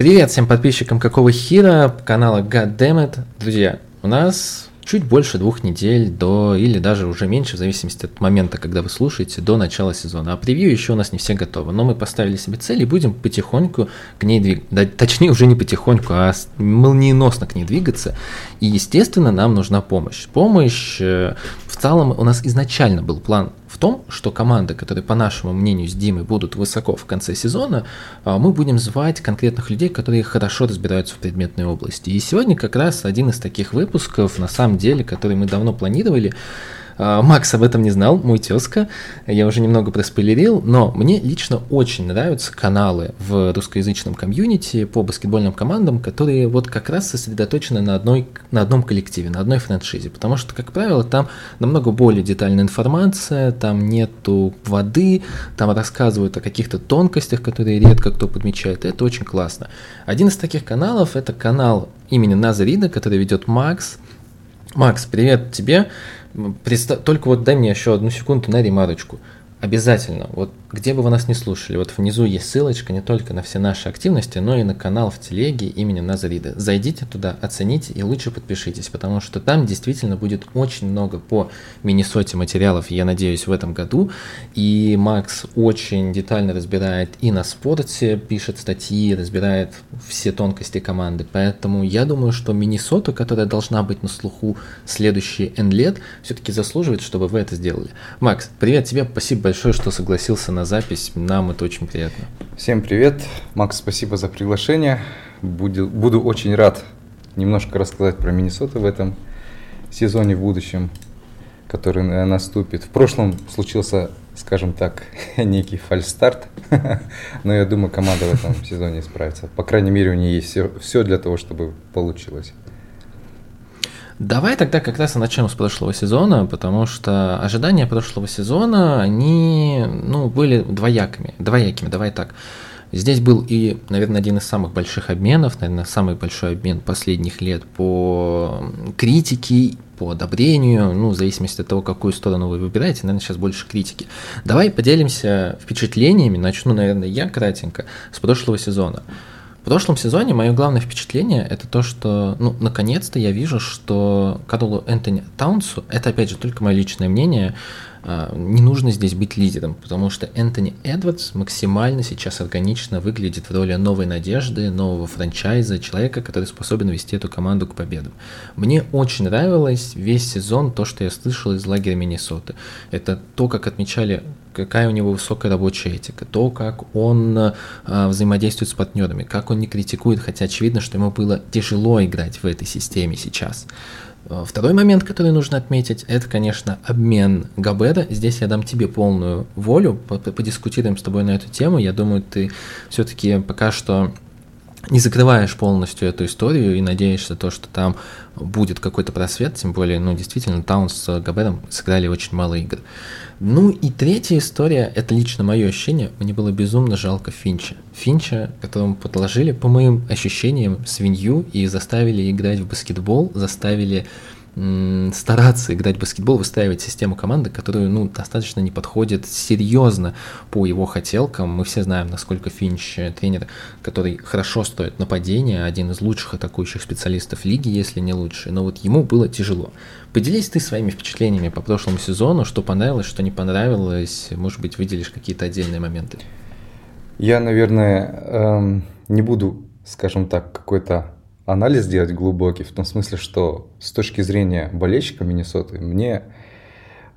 Привет всем подписчикам Какого Хира, канала Goddammit. Друзья, у нас чуть больше двух недель до, или даже уже меньше, в зависимости от момента, когда вы слушаете, до начала сезона. А превью еще у нас не все готовы, но мы поставили себе цель и будем потихоньку к ней двигаться. точнее, уже не потихоньку, а молниеносно к ней двигаться. И, естественно, нам нужна помощь. Помощь, э, в целом, у нас изначально был план в том, что команды, которые, по нашему мнению, с Димой будут высоко в конце сезона, а, мы будем звать конкретных людей, которые хорошо разбираются в предметной области. И сегодня как раз один из таких выпусков, на самом деле, который мы давно планировали, Макс об этом не знал, мой тезка, я уже немного проспойлерил, но мне лично очень нравятся каналы в русскоязычном комьюнити по баскетбольным командам, которые вот как раз сосредоточены на, одной, на одном коллективе, на одной франшизе, потому что, как правило, там намного более детальная информация, там нету воды, там рассказывают о каких-то тонкостях, которые редко кто подмечает, это очень классно. Один из таких каналов – это канал имени Назарида, который ведет Макс. Макс, привет тебе. Только вот дай мне еще одну секунду на ремарочку. Обязательно, вот где бы вы нас не слушали, вот внизу есть ссылочка не только на все наши активности, но и на канал в телеге имени Назарида. Зайдите туда, оцените и лучше подпишитесь, потому что там действительно будет очень много по Миннесоте материалов, я надеюсь, в этом году. И Макс очень детально разбирает и на спорте, пишет статьи, разбирает все тонкости команды. Поэтому я думаю, что Миннесота, которая должна быть на слуху следующие N лет, все-таки заслуживает, чтобы вы это сделали. Макс, привет тебе, спасибо большое, что согласился на на запись. Нам это очень приятно. Всем привет. Макс, спасибо за приглашение. Буду, буду очень рад немножко рассказать про Миннесоту в этом сезоне в будущем, который наступит. В прошлом случился, скажем так, некий фальстарт, но я думаю, команда в этом сезоне справится. По крайней мере, у нее есть все, для того, чтобы получилось. Давай тогда как раз и начнем с прошлого сезона, потому что ожидания прошлого сезона, они, ну, были двоякими, двоякими, давай так. Здесь был и, наверное, один из самых больших обменов, наверное, самый большой обмен последних лет по критике, по одобрению, ну, в зависимости от того, какую сторону вы выбираете, наверное, сейчас больше критики. Давай поделимся впечатлениями, начну, наверное, я кратенько, с прошлого сезона. В прошлом сезоне мое главное впечатление это то, что, ну, наконец-то я вижу, что Карлу Энтони Таунсу, это опять же только мое личное мнение, а, не нужно здесь быть лидером, потому что Энтони Эдвардс максимально сейчас органично выглядит в роли новой надежды, нового франчайза, человека, который способен вести эту команду к победам. Мне очень нравилось весь сезон то, что я слышал из лагеря Миннесоты. Это то, как отмечали какая у него высокая рабочая этика, то, как он а, взаимодействует с партнерами, как он не критикует, хотя очевидно, что ему было тяжело играть в этой системе сейчас. Э, второй момент, который нужно отметить, это, конечно, обмен Габера. Здесь я дам тебе полную волю, подискутируем с тобой на эту тему. Я думаю, ты все-таки пока что не закрываешь полностью эту историю и надеешься то, что там будет какой-то просвет, тем более, ну, действительно, Таунс с Габером сыграли очень мало игр. Ну и третья история, это лично мое ощущение, мне было безумно жалко Финча. Финча, которому подложили, по моим ощущениям, свинью и заставили играть в баскетбол, заставили стараться играть в баскетбол, выстраивать систему команды, которую ну, достаточно не подходит серьезно по его хотелкам. Мы все знаем, насколько Финч тренер, который хорошо стоит нападения, один из лучших атакующих специалистов лиги, если не лучший, но вот ему было тяжело. Поделись ты своими впечатлениями по прошлому сезону, что понравилось, что не понравилось, может быть, выделишь какие-то отдельные моменты. Я, наверное, эм, не буду, скажем так, какой-то анализ делать глубокий, в том смысле, что с точки зрения болельщика Миннесоты, мне,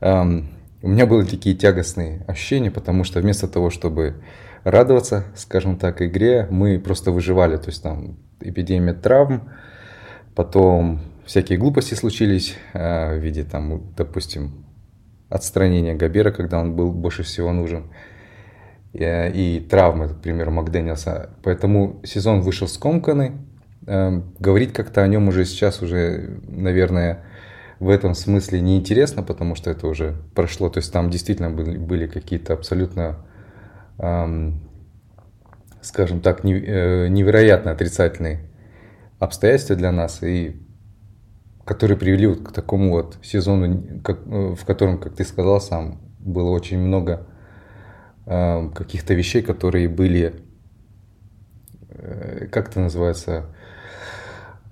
эм, у меня были такие тягостные ощущения, потому что вместо того, чтобы радоваться, скажем так, игре, мы просто выживали, то есть там эпидемия травм, потом всякие глупости случились э, в виде там, допустим, отстранения Габера, когда он был больше всего нужен, и, э, и травмы, к примеру, Макдэниелса. Поэтому сезон вышел скомканный, говорить как-то о нем уже сейчас уже, наверное, в этом смысле неинтересно, потому что это уже прошло. То есть там действительно были, были какие-то абсолютно, эм, скажем так, не, э, невероятно отрицательные обстоятельства для нас, и которые привели вот к такому вот сезону, как, э, в котором, как ты сказал сам, было очень много э, каких-то вещей, которые были э, как это называется,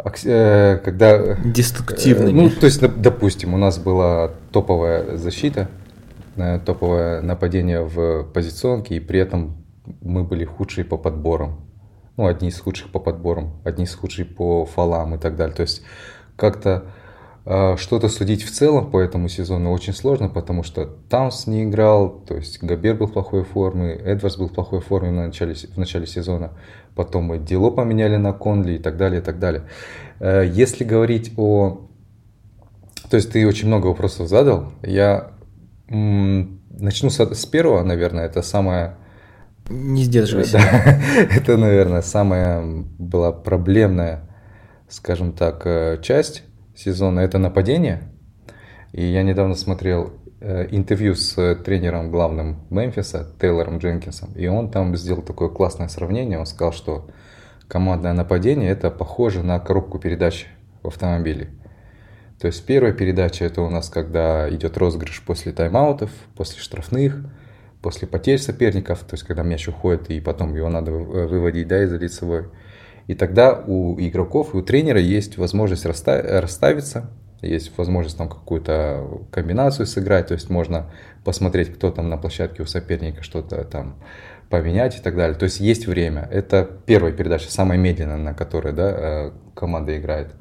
когда... Деструктивный. Ну, то есть, допустим, у нас была топовая защита, топовое нападение в позиционке, и при этом мы были худшие по подборам. Ну, одни из худших по подборам, одни из худших по фалам и так далее. То есть, как-то что-то судить в целом по этому сезону очень сложно, потому что Таунс не играл, то есть Габер был в плохой форме, Эдвардс был в плохой форме в начале, в начале сезона, потом мы Дело поменяли на Конли и так далее, и так далее. Э, если говорить о... То есть ты очень много вопросов задал, я начну с, первого, наверное, это самое... Не сдерживайся. это, наверное, самая была проблемная, скажем так, э, часть сезона это нападение. И я недавно смотрел интервью с э, тренером главным Мемфиса, Тейлором Дженкинсом, и он там сделал такое классное сравнение. Он сказал, что командное нападение это похоже на коробку передач в автомобиле. То есть первая передача это у нас, когда идет розыгрыш после тайм-аутов, после штрафных, после потерь соперников, то есть когда мяч уходит и потом его надо выводить да, из лицевой. И тогда у игроков и у тренера есть возможность расставиться, есть возможность там какую-то комбинацию сыграть, то есть можно посмотреть, кто там на площадке у соперника что-то там поменять и так далее. То есть есть время. Это первая передача, самая медленная, на которой да, э, команда играет.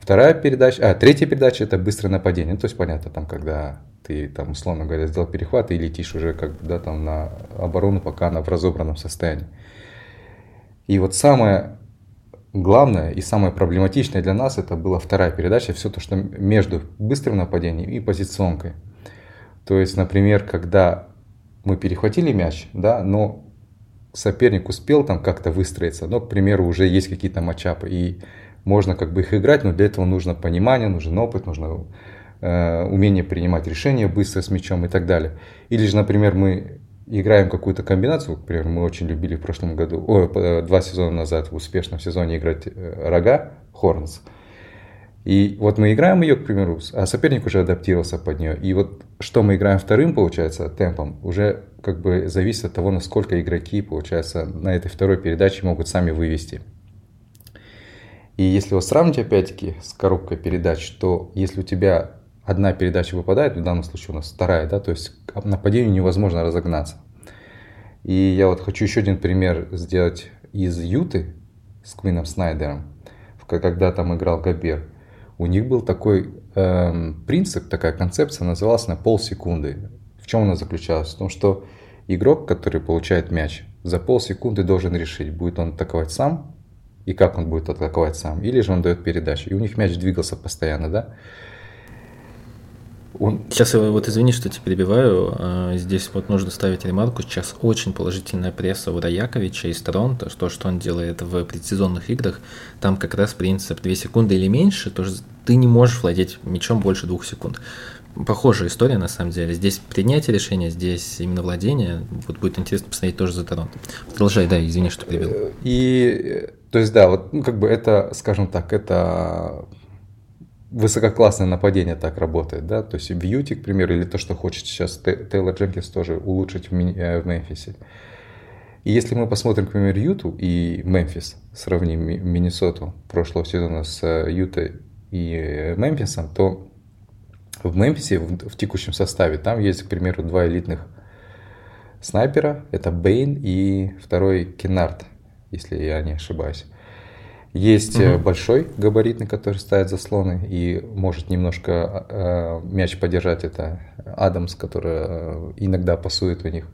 Вторая передача, а, третья передача это быстрое нападение. Ну, то есть понятно, там, когда ты там, условно говоря, сделал перехват и летишь уже как бы, да, там на оборону, пока она в разобранном состоянии. И вот самое главное и самое проблематичное для нас это была вторая передача, все то, что между быстрым нападением и позиционкой. То есть, например, когда мы перехватили мяч, да, но соперник успел там как-то выстроиться, но, к примеру, уже есть какие-то матчапы, и можно как бы их играть, но для этого нужно понимание, нужен опыт, нужно э, умение принимать решения быстро с мячом и так далее. Или же, например, мы играем какую-то комбинацию, например, мы очень любили в прошлом году, о, два сезона назад в успешном сезоне играть э, рога, хорнс. И вот мы играем ее, к примеру, а соперник уже адаптировался под нее. И вот что мы играем вторым, получается, темпом, уже как бы зависит от того, насколько игроки, получается, на этой второй передаче могут сами вывести. И если вот сравнить опять-таки с коробкой передач, то если у тебя одна передача выпадает, в данном случае у нас вторая, да, то есть нападению невозможно разогнаться. И я вот хочу еще один пример сделать из Юты с Квином Снайдером, когда там играл Габер. У них был такой эм, принцип, такая концепция, называлась на полсекунды. В чем она заключалась? В том, что игрок, который получает мяч, за полсекунды должен решить, будет он атаковать сам, и как он будет атаковать сам, или же он дает передачу. И у них мяч двигался постоянно, да. Он... Сейчас, вот извини, что тебя перебиваю, а, здесь вот нужно ставить ремарку, сейчас очень положительная пресса у Раяковича из Торонто, то, что он делает в предсезонных играх, там как раз принцип 2 секунды или меньше, то ты не можешь владеть мячом больше двух секунд. Похожая история, на самом деле. Здесь принятие решения, здесь именно владение. Вот будет интересно посмотреть тоже за Торонто. Продолжай, да, извини, что перебил. И, то есть, да, вот, ну, как бы это, скажем так, это высококлассное нападение так работает, да, то есть Юте, к примеру, или то, что хочет сейчас Тейлор Дженкинс тоже улучшить в, э, в Мемфисе. И если мы посмотрим, к примеру, Юту и Мемфис, сравним Миннесоту прошлого сезона с э, Ютой и э, Мемфисом, то в Мемфисе, в, в текущем составе, там есть, к примеру, два элитных снайпера. Это Бейн и второй Кеннард, если я не ошибаюсь. Есть угу. большой габаритный, который ставит заслоны и может немножко э, мяч подержать. Это Адамс, который э, иногда пасует у них.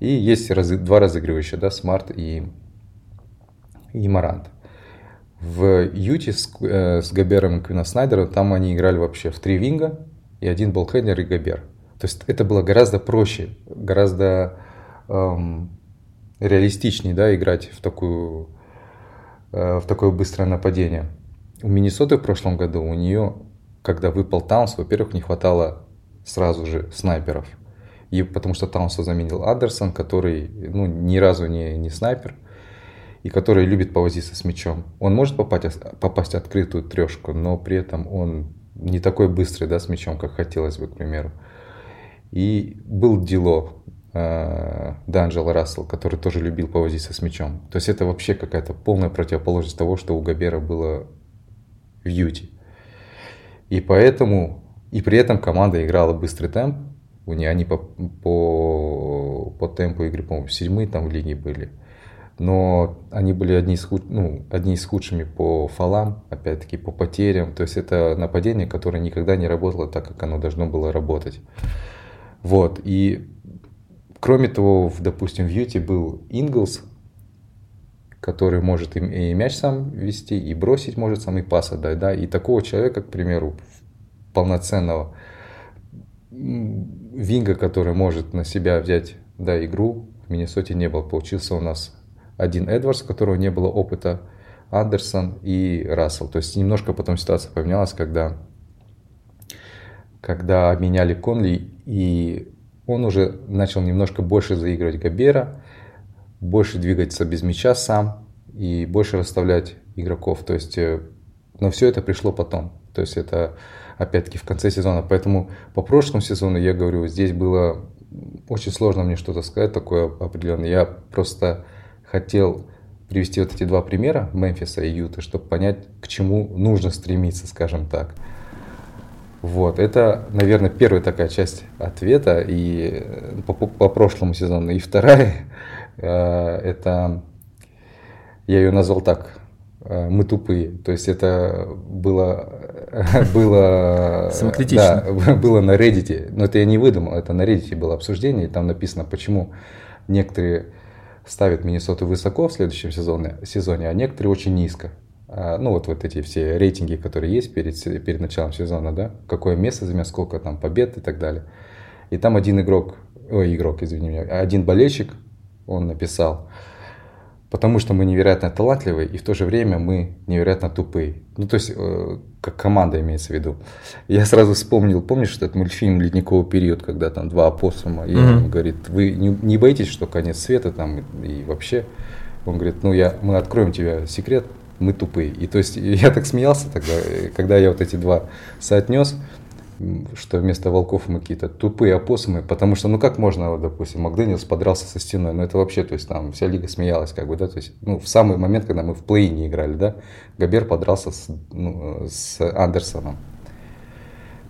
И есть раз, два разыгрывающих, да, Смарт и, и Морант. В Юте с, э, с Гобером и Квином Снайдером там они играли вообще в три винга и один ball handler и Гобер. То есть это было гораздо проще, гораздо эм, реалистичнее, да, играть в такую в такое быстрое нападение. У Миннесоты в прошлом году, у нее, когда выпал Таунс, во-первых, не хватало сразу же снайперов. И потому что Таунса заменил Андерсон, который ну, ни разу не, не снайпер, и который любит повозиться с мячом. Он может попасть, попасть открытую трешку, но при этом он не такой быстрый да, с мячом, как хотелось бы, к примеру. И был Дило. Э, Данджел Рассел, который тоже любил повозиться с мячом. То есть это вообще какая-то полная противоположность того, что у Габера было в Юте. И поэтому, и при этом команда играла быстрый темп, у нее они по, по, по темпу игры, по-моему, седьмые там в лиге были. Но они были одни из, худ, ну, одни из худшими по фалам, опять-таки по потерям. То есть это нападение, которое никогда не работало так, как оно должно было работать. Вот. И кроме того, в, допустим, в Юте был Инглс, который может и, и мяч сам вести, и бросить может сам, и пас отдать. Да? И такого человека, к примеру, полноценного, Винга, который может на себя взять да, игру, в Миннесоте не было. Получился у нас один Эдвардс, у которого не было опыта, Андерсон и Рассел. То есть немножко потом ситуация поменялась, когда, когда обменяли Конли, и он уже начал немножко больше заигрывать Габера, больше двигаться без мяча сам и больше расставлять игроков. То есть, э, но все это пришло потом. То есть это опять-таки в конце сезона. Поэтому по прошлому сезону я говорю, здесь было очень сложно мне что-то сказать такое определенное. Я просто хотел привести вот эти два примера, Мемфиса и Юта, чтобы понять, к чему нужно стремиться, скажем так. Вот, это, наверное, первая такая часть ответа и э, по, по прошлому сезону. И вторая, э, это, я ее назвал так, э, мы тупые. То есть это было, было, да, было на Reddit, но это я не выдумал, это на Reddit было обсуждение, и там написано, почему некоторые ставят Миннесоту высоко в следующем сезоне, сезоне, а некоторые очень низко. А, ну, вот, вот эти все рейтинги, которые есть перед, перед началом сезона, да, какое место займет, сколько там побед и так далее. И там один игрок, ой, игрок, извини меня, один болельщик, он написал, потому что мы невероятно талантливые, и в то же время мы невероятно тупые. Ну, то есть, э, как команда имеется в виду. Я сразу вспомнил, помнишь этот мультфильм «Ледниковый период», когда там два апостома, и mm-hmm. он говорит, вы не, не боитесь, что конец света там и вообще? Он говорит, ну, я, мы откроем тебе секрет, мы тупые. И то есть я так смеялся тогда, когда я вот эти два соотнес, что вместо волков мы какие-то тупые опоссумы, потому что, ну как можно, вот, допустим, Макдэнилс подрался со стеной, ну это вообще, то есть там вся лига смеялась, как бы, да, то есть, ну в самый момент, когда мы в плей не играли, да, Габер подрался с, ну, с Андерсоном.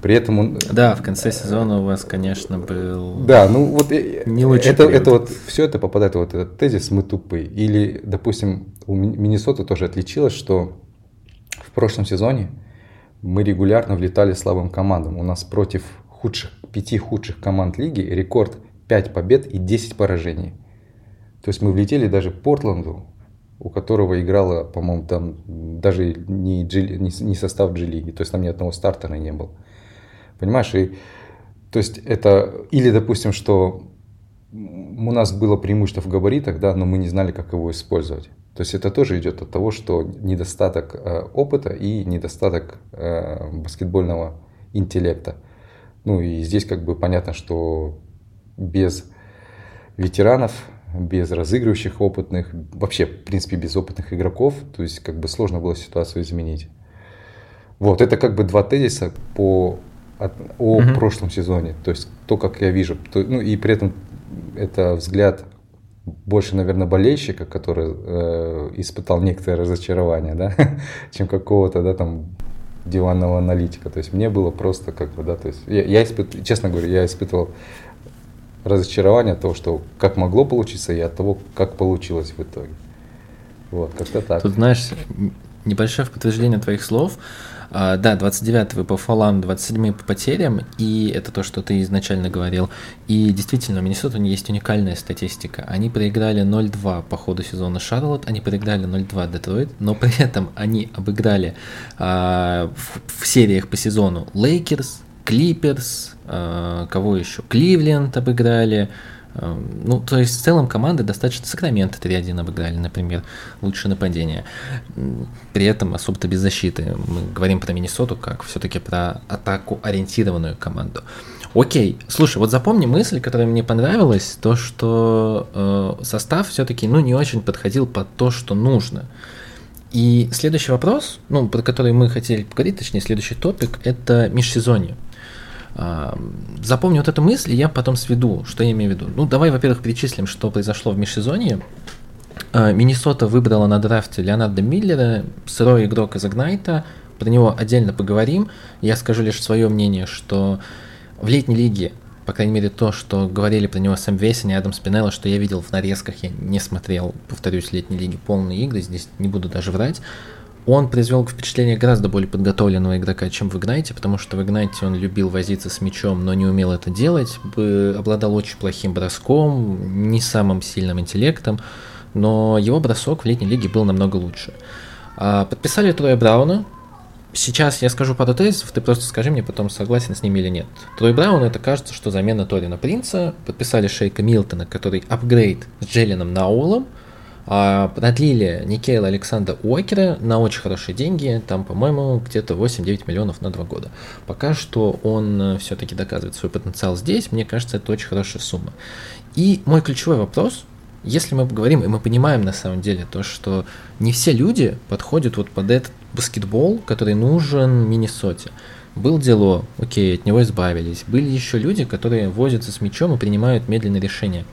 При этом он... Да, в конце сезона у вас, конечно, был... Да, ну вот не лучший это, это вот все это попадает вот этот тезис «мы тупые». Или, допустим, у Миннесоты тоже отличилось, что в прошлом сезоне мы регулярно влетали слабым командам. У нас против худших, пяти худших команд лиги рекорд 5 побед и 10 поражений. То есть мы влетели даже Портленду, у которого играла, по-моему, там даже не, G, не, не состав G-лиги, то есть там ни одного стартера не было. Понимаешь, и то есть это, или допустим, что у нас было преимущество в габаритах, да, но мы не знали, как его использовать. То есть это тоже идет от того, что недостаток э, опыта и недостаток э, баскетбольного интеллекта. Ну и здесь как бы понятно, что без ветеранов, без разыгрывающих опытных, вообще, в принципе, без опытных игроков, то есть как бы сложно было ситуацию изменить. Вот, это как бы два тезиса по, от, о mm прошлом сезоне. То есть то, как я вижу. То, ну и при этом это взгляд больше, наверное, болельщика, который э, испытал некоторое разочарование, да, чем какого-то, да, там, диванного аналитика. То есть мне было просто как бы, да, то есть я, я испыт, честно говоря, я испытывал разочарование от того, что как могло получиться, и от того, как получилось в итоге. Вот, как-то так. Тут, знаешь, небольшое подтверждение твоих слов. А, да, 29 вы по фолам, 27 по потерям, и это то, что ты изначально говорил. И действительно, у Миннесоты есть уникальная статистика. Они проиграли 0-2 по ходу сезона Шарлотт, они проиграли 0-2 Детройт, но при этом они обыграли а, в, в сериях по сезону Лейкерс, Клиперс, а, кого еще? Кливленд обыграли, ну, то есть в целом команды достаточно Сакраменто 3-1 обыграли, например, лучшее нападение. При этом особо-то без защиты. Мы говорим про Миннесоту как все-таки про атаку ориентированную команду. Окей, слушай, вот запомни мысль, которая мне понравилась, то, что э, состав все-таки ну, не очень подходил под то, что нужно. И следующий вопрос, ну, про который мы хотели поговорить, точнее, следующий топик, это межсезонье. Запомни вот эту мысль, и я потом сведу, что я имею в виду. Ну, давай, во-первых, перечислим, что произошло в межсезонье. А, Миннесота выбрала на драфте Леонарда Миллера, сырой игрок из Игнайта. Про него отдельно поговорим. Я скажу лишь свое мнение, что в летней лиге, по крайней мере, то, что говорили про него Сэм Весен и Адам Спинелло, что я видел в нарезках, я не смотрел, повторюсь, летней лиге полные игры, здесь не буду даже врать он произвел впечатление гораздо более подготовленного игрока, чем в Игнайте, потому что в Игнайте он любил возиться с мячом, но не умел это делать, обладал очень плохим броском, не самым сильным интеллектом, но его бросок в летней лиге был намного лучше. А, подписали Троя Брауна. Сейчас я скажу пару тезисов, ты просто скажи мне потом, согласен с ними или нет. Трой Браун, это кажется, что замена Торина Принца. Подписали Шейка Милтона, который апгрейд с Джелленом Наулом – продлили Никейла Александра Уокера на очень хорошие деньги, там, по-моему, где-то 8-9 миллионов на 2 года. Пока что он э, все-таки доказывает свой потенциал здесь, мне кажется, это очень хорошая сумма. И мой ключевой вопрос, если мы говорим, и мы понимаем на самом деле то, что не все люди подходят вот под этот баскетбол, который нужен Миннесоте. Был дело, окей, от него избавились. Были еще люди, которые возятся с мячом и принимают медленные решения.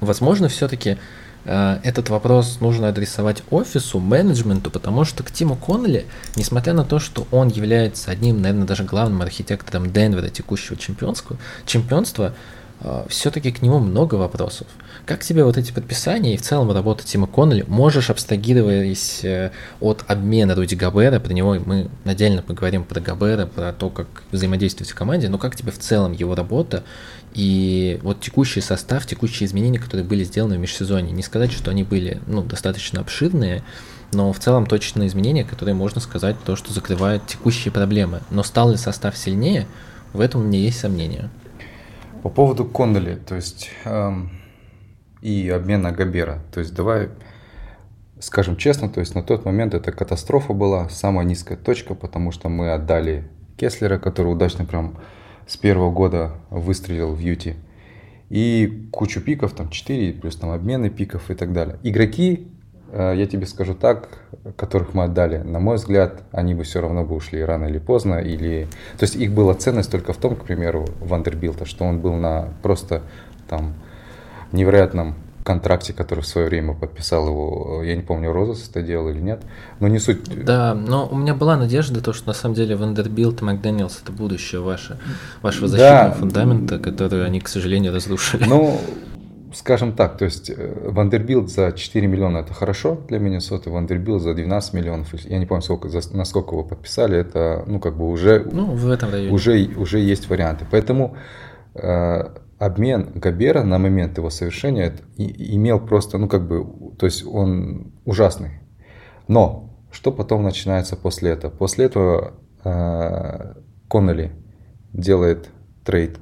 Возможно, все-таки этот вопрос нужно адресовать офису, менеджменту, потому что к Тиму Коннелли, несмотря на то, что он является одним, наверное, даже главным архитектором Денвера текущего чемпионского, чемпионства, э, все-таки к нему много вопросов. Как тебе вот эти подписания и в целом работа Тима Коннелли? Можешь, абстрагироваясь э, от обмена Руди Габера, про него мы отдельно поговорим про Габера, про то, как взаимодействовать в команде, но как тебе в целом его работа и вот текущий состав, текущие изменения, которые были сделаны в межсезонье, не сказать, что они были ну, достаточно обширные, но в целом точно изменения, которые можно сказать то, что закрывают текущие проблемы. Но стал ли состав сильнее, в этом у меня есть сомнения. По поводу Кондоли, то есть эм, и обмена Габера, то есть давай скажем честно, то есть на тот момент это катастрофа была, самая низкая точка, потому что мы отдали Кеслера, который удачно прям с первого года выстрелил в Юти. И кучу пиков, там 4, плюс там обмены пиков и так далее. Игроки, э, я тебе скажу так, которых мы отдали, на мой взгляд, они бы все равно бы ушли рано или поздно. Или... То есть их была ценность только в том, к примеру, Вандербилта, что он был на просто там невероятном контракте, который в свое время подписал его, я не помню, Розес это делал или нет, но не суть. Да, но у меня была надежда, то, что на самом деле Вандербилт и Макдэниелс это будущее ваше, вашего защитного да. фундамента, который они, к сожалению, разрушили. Ну, скажем так, то есть э, Вандербилт за 4 миллиона это хорошо для Миннесоты, Вандербилт за 12 миллионов, я не помню, сколько, за, насколько вы подписали, это, ну, как бы уже, ну, в этом районе. уже, уже есть варианты. Поэтому э, обмен Гобера на момент его совершения имел просто, ну как бы, то есть он ужасный. Но что потом начинается после этого? После этого э, Коннелли делает трейд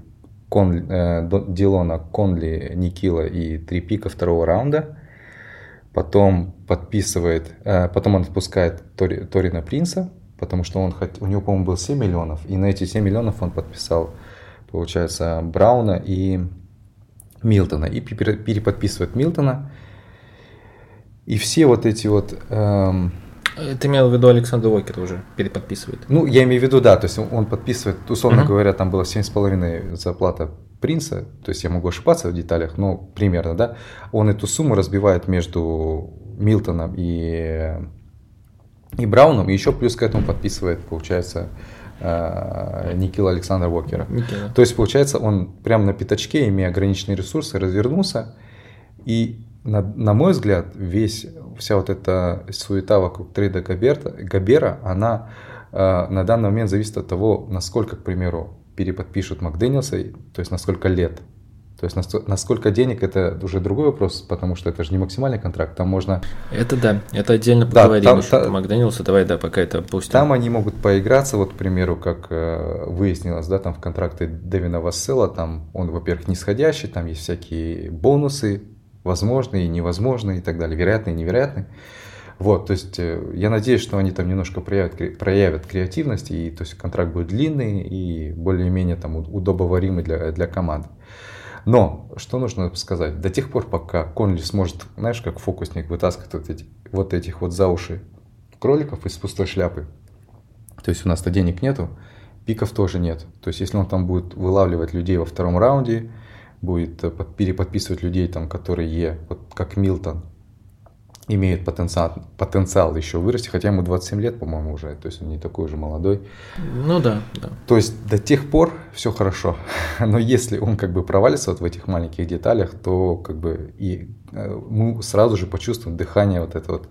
Кон, э, Дилона, Конли, Никила и три пика второго раунда. Потом подписывает, э, потом он отпускает Тори, Торина Принца, потому что он, у него, по-моему, был 7 миллионов, и на эти 7 миллионов он подписал получается, Брауна и Милтона. И переподписывает Милтона. И все вот эти вот... Эм... Ты имел в виду Александр Уокер уже переподписывает? Ну, я имею в виду, да, то есть он подписывает, условно uh-huh. говоря, там было 7,5 зарплата принца, то есть я могу ошибаться в деталях, но примерно, да, он эту сумму разбивает между Милтоном и, и Брауном, и еще плюс к этому подписывает, получается, Никила Александра Уокера. Никила. То есть, получается, он прямо на пятачке, имея ограниченные ресурсы, развернулся. И, на, на мой взгляд, весь, вся вот эта суета вокруг трейда Габерта, Габера, она э, на данный момент зависит от того, насколько, к примеру, переподпишут Макдэниелса, то есть на сколько лет то есть на, сколько денег это уже другой вопрос, потому что это же не максимальный контракт, там можно... Это да, это отдельно поговорим да, там, еще та... давай, да, пока это опустим. Там они могут поиграться, вот, к примеру, как э, выяснилось, да, там в контракте Дэвина Вассела, там он, во-первых, нисходящий, там есть всякие бонусы, возможные, невозможные и так далее, вероятные, невероятные. Вот, то есть э, я надеюсь, что они там немножко проявят, проявят креативность, и то есть контракт будет длинный и более-менее там удобоваримый для, для команды. Но, что нужно сказать, до тех пор, пока Конли сможет, знаешь, как фокусник вытаскивать вот, эти, вот этих вот за уши кроликов из пустой шляпы, то есть у нас-то денег нету, пиков тоже нет. То есть если он там будет вылавливать людей во втором раунде, будет э, переподписывать людей, там, которые, вот как Милтон, имеет потенциал, потенциал еще вырасти, хотя ему 27 лет, по-моему, уже, то есть он не такой уже молодой. Ну да, да. То есть до тех пор все хорошо, но если он как бы провалится вот в этих маленьких деталях, то как бы и э, мы сразу же почувствуем дыхание вот этого вот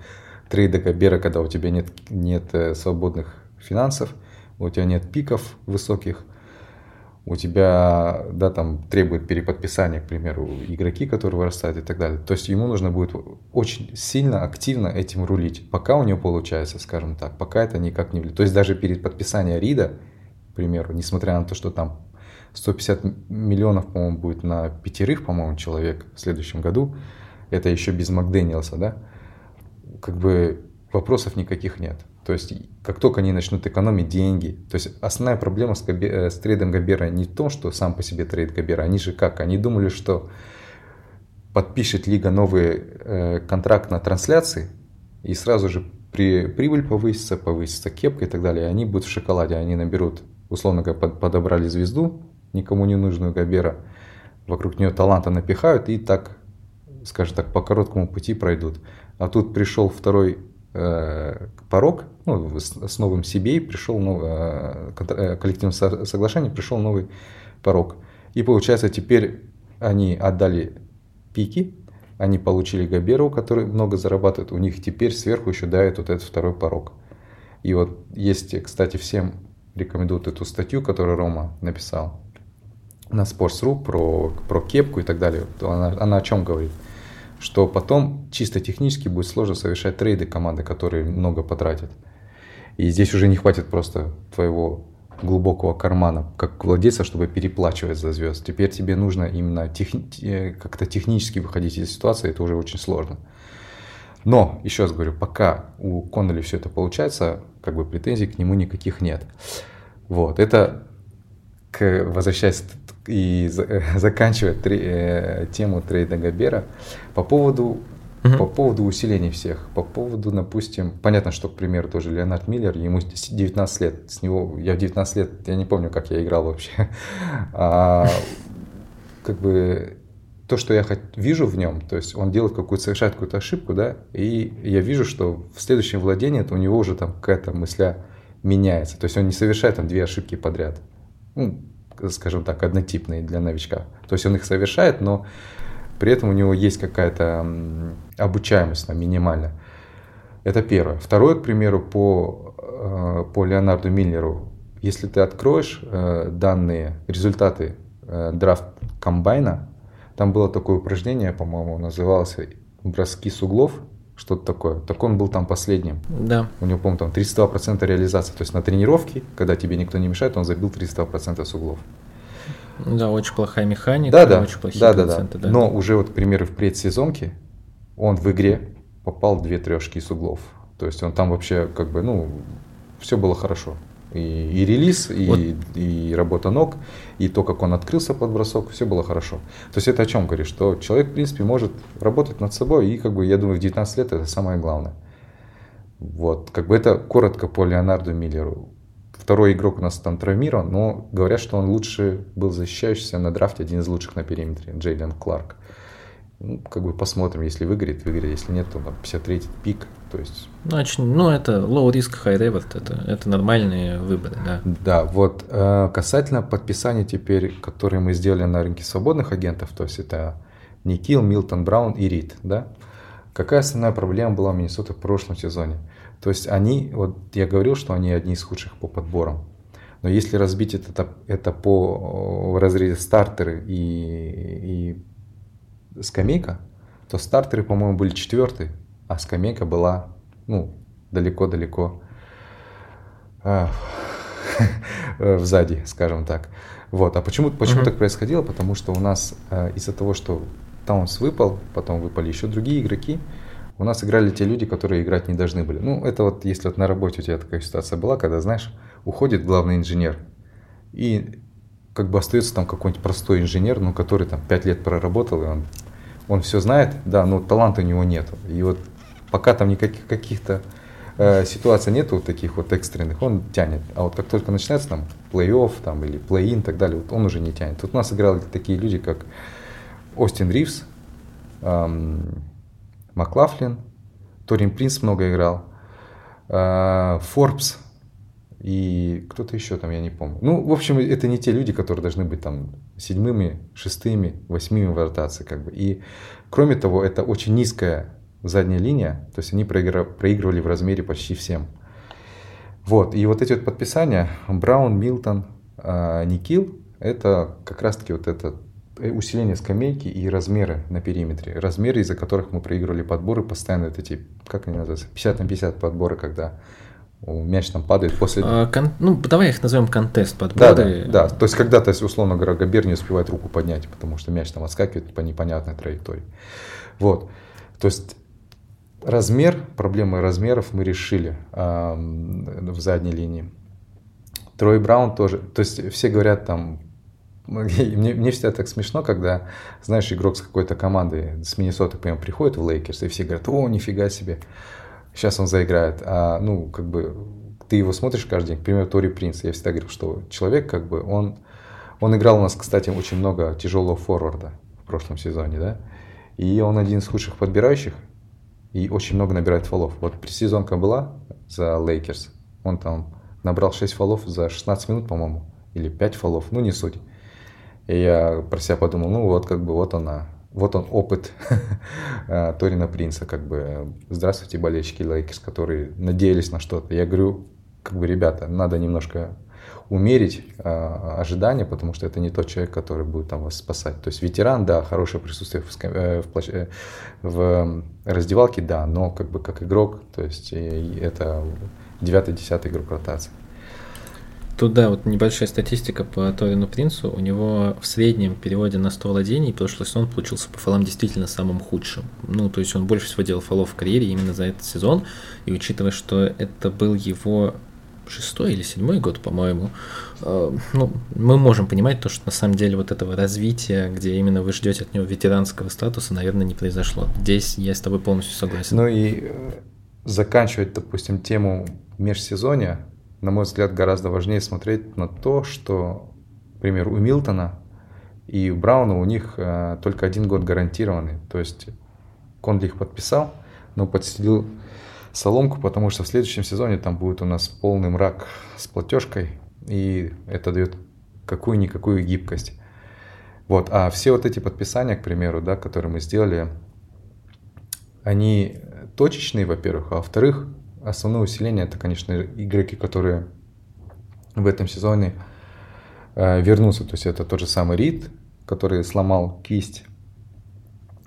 трейда Габера, когда у тебя нет, нет э, свободных финансов, у тебя нет пиков высоких, у тебя, да, там требует переподписания, к примеру, игроки, которые вырастают и так далее. То есть ему нужно будет очень сильно, активно этим рулить. Пока у него получается, скажем так, пока это никак не влияет. То есть даже перед подписанием Рида, к примеру, несмотря на то, что там 150 миллионов, по-моему, будет на пятерых, по-моему, человек в следующем году, это еще без Макдэниелса, да, как бы вопросов никаких нет. То есть, как только они начнут экономить деньги, то есть основная проблема с, Габи, э, с трейдом Гобера не в том, что сам по себе трейд Гобера, они же как? Они думали, что подпишет лига новый э, контракт на трансляции, и сразу же при, прибыль повысится, повысится кепка и так далее, они будут в шоколаде, они наберут, условно говоря, под, подобрали звезду, никому не нужную Гобера, вокруг нее таланта напихают и так, скажем так, по короткому пути пройдут. А тут пришел второй порог, ну, с новым себе пришел новый, э, э, коллективное соглашение, пришел новый порог. И получается, теперь они отдали пики, они получили Габеру, который много зарабатывает, у них теперь сверху еще дает вот этот второй порог. И вот есть, кстати, всем рекомендуют эту статью, которую Рома написал на Sports.ru про, про кепку и так далее. Она, она о чем говорит? Что потом чисто технически будет сложно совершать трейды команды, которые много потратят. И здесь уже не хватит просто твоего глубокого кармана, как владельца, чтобы переплачивать за звезд. Теперь тебе нужно именно техни- как-то технически выходить из ситуации, это уже очень сложно. Но, еще раз говорю, пока у Коннелли все это получается, как бы претензий к нему никаких нет. Вот, это, к, возвращаясь и заканчивая три, э, тему трейда Габера, по поводу, угу. по поводу усиления всех, по поводу, допустим, понятно, что, к примеру, тоже Леонард Миллер, ему 19 лет, с него, я в 19 лет, я не помню, как я играл вообще, а, как бы то, что я вижу в нем, то есть он делает какую-то, совершает какую-то ошибку, да, и я вижу, что в следующем владении у него уже там какая-то мысля меняется, то есть он не совершает там две ошибки подряд. Ну, скажем так, однотипные для новичка. То есть он их совершает, но при этом у него есть какая-то обучаемость там, минимальная. Это первое. Второе, к примеру, по, э, по Леонарду Миллеру. Если ты откроешь э, данные, результаты э, драфт комбайна, там было такое упражнение, по-моему, называлось «Броски с углов», что-то такое. Так он был там последним. Да. У него, по-моему, там 32% реализации. То есть на тренировке, когда тебе никто не мешает, он забил 32% с углов. Да, очень плохая механика, да, да, очень плохие да, проценты. Да, да. Но уже вот, к примеру, в предсезонке он в игре попал две трешки с углов. То есть он там вообще как бы, ну, все было хорошо и, и релиз, и, вот. и работа ног, и то, как он открылся под бросок, все было хорошо. То есть это о чем говорит, что человек, в принципе, может работать над собой, и, как бы, я думаю, в 19 лет это самое главное. Вот, как бы это коротко по Леонарду Миллеру. Второй игрок у нас там травмирован, но говорят, что он лучше был защищающийся на драфте, один из лучших на периметре, Джейлен Кларк. Ну, как бы посмотрим, если выиграет, выиграет, если нет, то 53 пик, то есть... Значит, ну, это low risk, high reward, это, это нормальные выборы, да. Да, вот э, касательно подписаний теперь, которые мы сделали на рынке свободных агентов, то есть это Никил, Милтон, Браун и Рид, да, какая основная проблема была у Миннесоты в прошлом сезоне? То есть они, вот я говорил, что они одни из худших по подборам. Но если разбить это, это по разрезе стартеры и, и скамейка, то стартеры, по-моему, были четвертые, а скамейка была, ну, далеко-далеко э, сзади, скажем так. Вот. А почему, почему mm-hmm. так происходило? Потому что у нас э, из-за того, что Таунс выпал, потом выпали еще другие игроки, у нас играли те люди, которые играть не должны были. Ну, это вот, если вот на работе у тебя такая ситуация была, когда, знаешь, уходит главный инженер, и как бы остается там какой-нибудь простой инженер, ну, который там 5 лет проработал, и он, он все знает, да, но таланта у него нет. И вот пока там никаких каких-то э, ситуация нету вот таких вот экстренных, он тянет. А вот как только начинается там плей-офф там, или плей-ин и так далее, вот он уже не тянет. Тут у нас играли такие люди, как Остин Ривз, эм, Маклафлин, Торин Принц много играл, Форбс, и кто-то еще там, я не помню. Ну, в общем, это не те люди, которые должны быть там седьмыми, шестыми, восьмыми в ротации, как бы. И кроме того, это очень низкая задняя линия, то есть они проигрывали в размере почти всем. Вот, и вот эти вот подписания, Браун, Милтон, а, Никил, это как раз-таки вот это э, усиление скамейки и размеры на периметре. Размеры, из-за которых мы проигрывали подборы, постоянно вот эти, как они называются, 50 на 50 подборы, когда мяч там падает после... А, кон... Ну, давай их назовем contest подборы. Да, да, да. То есть, когда-то, условно говоря, Гобер не успевает руку поднять, потому что мяч там отскакивает по непонятной траектории. Вот. То есть, размер, проблемы размеров мы решили э, в задней линии. Трой Браун тоже. То есть, все говорят там, мне, мне всегда так смешно, когда, знаешь, игрок с какой-то команды, с Миннесоты, прям приходит в Лейкерс, и все говорят, о, нифига себе сейчас он заиграет. А, ну, как бы, ты его смотришь каждый день, к примеру, Торин Принс. Я всегда говорю, что человек, как бы, он, он играл у нас, кстати, очень много тяжелого форварда в прошлом сезоне, да, и он один из худших подбирающих, и очень много набирает фолов. Вот предсезонка была за Лейкерс, он там набрал 6 фолов за 16 минут, по-моему, или 5 фолов, ну не суть. И я про себя подумал, ну вот как бы вот она, вот он опыт э, Торина Принца, как бы, здравствуйте, болельщики Лейкерс, которые надеялись на что-то. Я говорю, как бы, ребята, надо немножко умерить э, ожидания, потому что это не тот человек, который будет там вас спасать. То есть ветеран, да, хорошее присутствие в, э, в, площ... Э, в раздевалке, да, но как бы как игрок, то есть это девятый-десятый игрок ротации. Тут, да, вот небольшая статистика по Торину Принцу. У него в среднем в переводе на 100 владений прошлый сезон получился по фолам действительно самым худшим. Ну, то есть он больше всего делал фолов в карьере именно за этот сезон. И учитывая, что это был его шестой или седьмой год, по-моему, э, ну, мы можем понимать то, что на самом деле вот этого развития, где именно вы ждете от него ветеранского статуса, наверное, не произошло. Здесь я с тобой полностью согласен. Ну и э, заканчивать, допустим, тему межсезонья, на мой взгляд, гораздо важнее смотреть на то, что, например, у Милтона и у Брауна у них э, только один год гарантированный. То есть Конли их подписал, но подстелил соломку, потому что в следующем сезоне там будет у нас полный мрак с платежкой, и это дает какую-никакую гибкость. Вот, а все вот эти подписания, к примеру, да, которые мы сделали, они точечные, во-первых, а во-вторых, основное усиление это, конечно, игроки, которые в этом сезоне э, вернутся. То есть это тот же самый Рид, который сломал кисть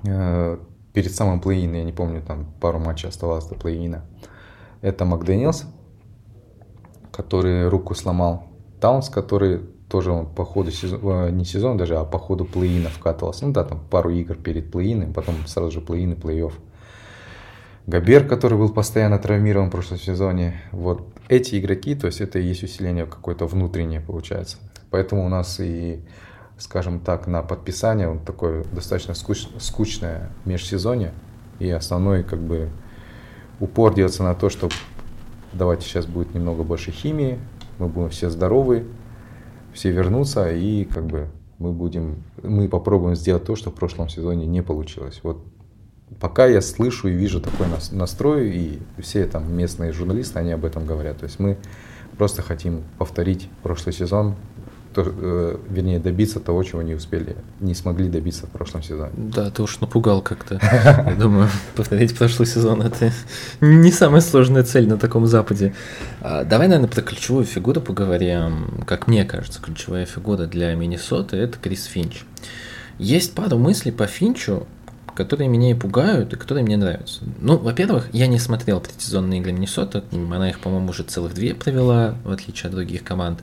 э, перед самым плей я не помню, там пару матчей оставалось до плей Это Макдэниелс, который руку сломал. Таунс, который тоже он по ходу сезона, э, не сезон даже, а по ходу плей вкатывался. Ну да, там пару игр перед плей потом сразу же плей-ин и плей-офф. Габер, который был постоянно травмирован в прошлом сезоне. Вот эти игроки, то есть это и есть усиление какое-то внутреннее получается. Поэтому у нас и, скажем так, на подписание вот такое достаточно скуч, скучное межсезонье. И основной как бы упор делается на то, что давайте сейчас будет немного больше химии, мы будем все здоровы, все вернутся и как бы мы будем, мы попробуем сделать то, что в прошлом сезоне не получилось. Вот пока я слышу и вижу такой настрой, и все там местные журналисты, они об этом говорят. То есть мы просто хотим повторить прошлый сезон, то, э, вернее, добиться того, чего не успели, не смогли добиться в прошлом сезоне. Да, ты уж напугал как-то. Я думаю, повторить прошлый сезон – это не самая сложная цель на таком Западе. А, давай, наверное, про ключевую фигуру поговорим. Как мне кажется, ключевая фигура для Миннесоты – это Крис Финч. Есть пару мыслей по Финчу, которые меня и пугают, и которые мне нравятся. Ну, во-первых, я не смотрел предсезонные игры Миннесота, она их, по-моему, уже целых две провела, в отличие от других команд.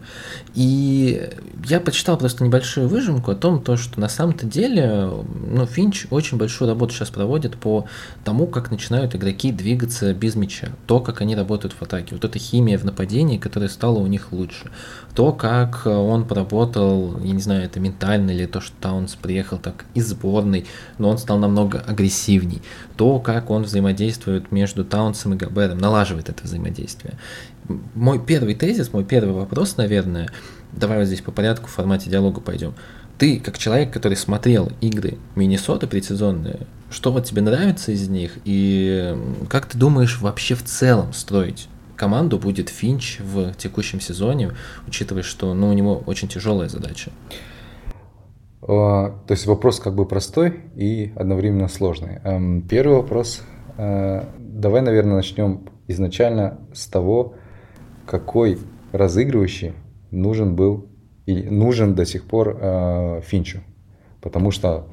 И я почитал просто небольшую выжимку о том, то, что на самом-то деле ну, Финч очень большую работу сейчас проводит по тому, как начинают игроки двигаться без мяча, то, как они работают в атаке. Вот эта химия в нападении, которая стала у них лучше. То, как он поработал, я не знаю, это ментально или то, что Таунс приехал так из сборной, но он стал намного намного агрессивней. То, как он взаимодействует между Таунсом и Габером, налаживает это взаимодействие. Мой первый тезис, мой первый вопрос, наверное, давай вот здесь по порядку в формате диалога пойдем. Ты, как человек, который смотрел игры Миннесоты предсезонные, что вот тебе нравится из них, и как ты думаешь вообще в целом строить команду будет Финч в текущем сезоне, учитывая, что ну, у него очень тяжелая задача? А, то есть вопрос как бы простой и одновременно сложный. Эм, первый вопрос. Э, давай, наверное, начнем изначально с того, какой разыгрывающий нужен был и нужен до сих пор э, Финчу. Потому что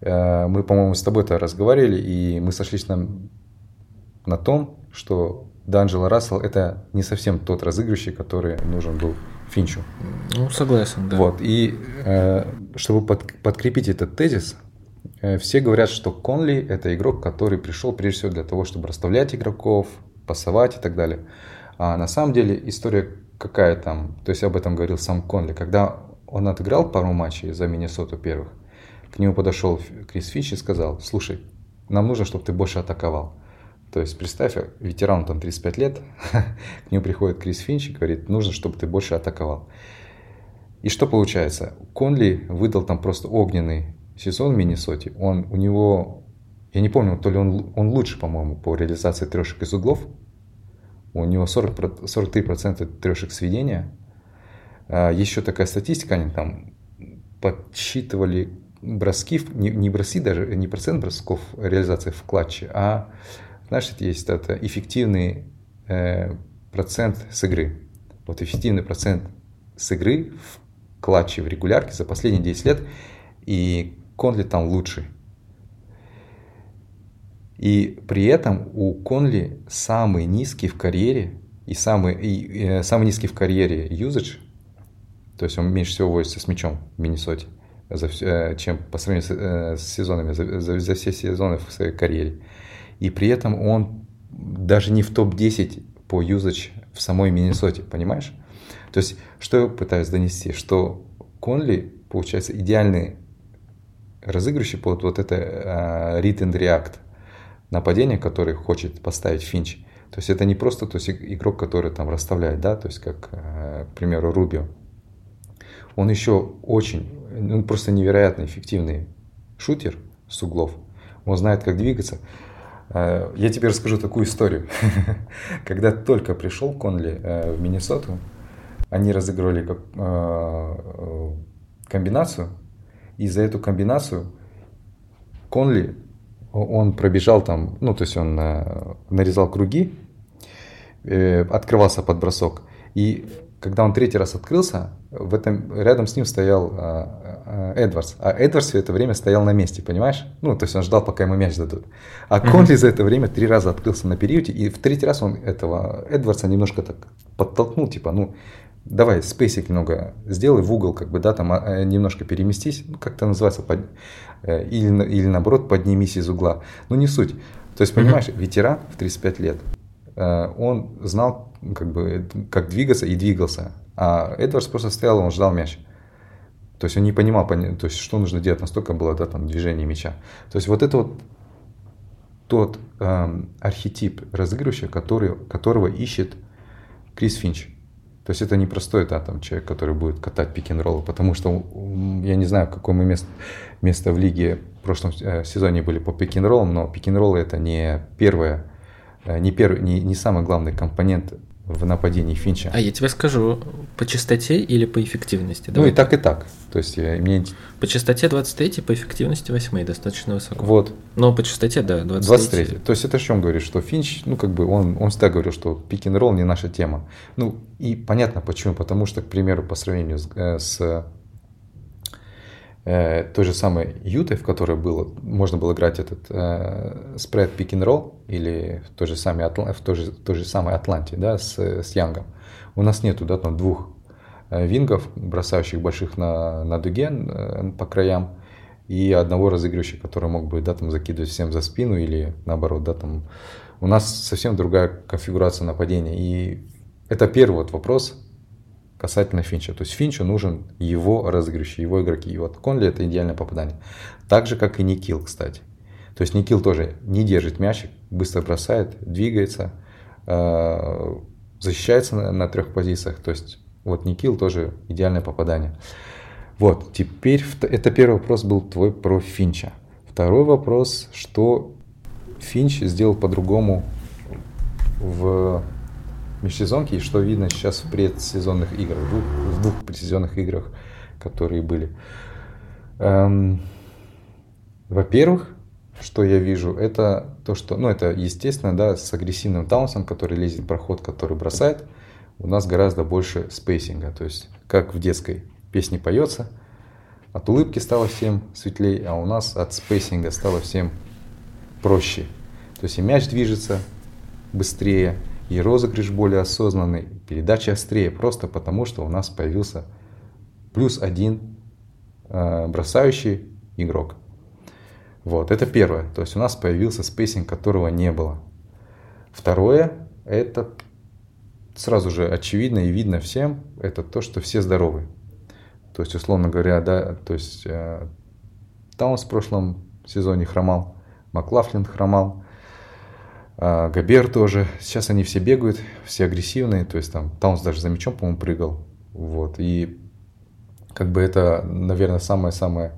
э, мы, по-моему, с тобой-то разговаривали, и мы сошлись на, на том, что Данджело Рассел это не совсем тот разыгрывающий, который нужен был Финчу. Ну, согласен, да. Вот, и э, чтобы под, подкрепить этот тезис, э, все говорят, что Конли это игрок, который пришел прежде всего для того, чтобы расставлять игроков, пасовать и так далее. А на самом деле история какая там, то есть об этом говорил сам Конли, когда он отыграл пару матчей за Миннесоту первых, к нему подошел Крис Финч и сказал, слушай, нам нужно, чтобы ты больше атаковал. То есть представь, ветерану там 35 лет, к нему приходит Крис Финч и говорит, нужно, чтобы ты больше атаковал. И что получается? Конли выдал там просто огненный сезон в Миннесоте. Он, у него, я не помню, то ли он, он лучше, по-моему, по реализации трешек из углов. У него 40, 43% трешек сведения. А, Еще такая статистика, они там подсчитывали броски, не, не броски даже, не процент бросков реализации в клатче, а Значит, есть это эффективный э, процент с игры. Вот эффективный процент с игры в клатче, в регулярке за последние 10 лет, и Конли там лучший. И при этом у Конли самый низкий в карьере и самый, и, э, самый низкий в карьере юзаж, то есть он меньше всего возится с мячом в Миннесоте, за, э, чем по сравнению с, э, с сезонами, за, за, за все сезоны в своей карьере и при этом он даже не в топ-10 по юзач в самой Миннесоте, понимаешь? То есть, что я пытаюсь донести, что Конли, получается, идеальный разыгрывающий под вот это uh, read and react нападение, который хочет поставить Финч. То есть это не просто то есть, игрок, который там расставляет, да, то есть как, uh, к примеру, Рубио. Он еще очень, он просто невероятно эффективный шутер с углов. Он знает, как двигаться. Э, я тебе расскажу такую историю. Когда только пришел Конли в Миннесоту, они разыгрывали э, комбинацию, и за эту комбинацию Конли, он пробежал там, ну, то есть он нарезал круги, открывался под бросок, и когда он третий раз открылся, в этом, рядом с ним стоял а, а, Эдвардс. А Эдвардс все это время стоял на месте, понимаешь? Ну, то есть он ждал, пока ему мяч дадут. А Конли за это время три раза открылся на периоде, и в третий раз он этого Эдвардса немножко так подтолкнул, типа, ну, давай спейсик немного сделай в угол, как бы, да, там а, немножко переместись, ну, как это называется, под, э, или, или наоборот поднимись из угла. Ну, не суть. То есть, понимаешь, ветеран в 35 лет, э, он знал, как бы, как двигаться и двигался. А Эдвардс просто стоял, он ждал мяч. То есть он не понимал, то есть, что нужно делать, настолько было да, там, движение мяча. То есть вот это вот тот эм, архетип разыгрывающего, который, которого ищет Крис Финч. То есть это не простой да, там, человек, который будет катать пик-н-роллы, потому что я не знаю, какое мы место, место в лиге в прошлом э, сезоне были по пик-н-роллам, но пик-н-роллы это не первое, э, не, первый, не, не самый главный компонент в нападении Финча. А я тебе скажу, по частоте или по эффективности? Давай. Ну и так, и так. То есть я, мне... По частоте 23, по эффективности 8, достаточно высоко. Вот. Но по частоте, да, 23. 23. То есть это о чем говорит, что Финч, ну как бы он, он всегда говорил, что пик н ролл не наша тема. Ну и понятно почему, потому что, к примеру, по сравнению с, э, с э, той же самой Ютой, в которой было, можно было играть этот э, спред пик н ролл или в той же самой, в той же, той же самой Атланте, да, с, с Янгом. У нас нету, да, там двух э, вингов, бросающих больших на, на дуге э, по краям, и одного разыгрывающего, который мог бы, да, там закидывать всем за спину или наоборот, да, там. У нас совсем другая конфигурация нападения, и это первый вот вопрос, касательно Финча. То есть Финчу нужен его разыгрыш, его игроки. И вот Конли это идеальное попадание. Так же, как и Никил, кстати. То есть Никил тоже не держит мячик, быстро бросает, двигается, э, защищается на, на трех позициях. То есть вот Никил тоже идеальное попадание. Вот, теперь это первый вопрос был твой про Финча. Второй вопрос, что Финч сделал по-другому в межсезонке и что видно сейчас в предсезонных играх, в двух, в двух предсезонных играх, которые были. Эм, во-первых, что я вижу, это то, что, ну, это естественно, да, с агрессивным таунсом, который лезет в проход, который бросает, у нас гораздо больше спейсинга. То есть, как в детской песне поется, от улыбки стало всем светлее, а у нас от спейсинга стало всем проще. То есть и мяч движется быстрее, и розыгрыш более осознанный, передача острее, просто потому что у нас появился плюс один э, бросающий игрок. Вот, это первое. То есть у нас появился спейсинг, которого не было. Второе, это сразу же очевидно и видно всем, это то, что все здоровы. То есть, условно говоря, да, то есть э, Таунс в прошлом сезоне хромал, Маклафлин хромал, э, Габер тоже. Сейчас они все бегают, все агрессивные. То есть там Таунс даже за мячом, по-моему, прыгал. Вот. И как бы это, наверное, самое-самое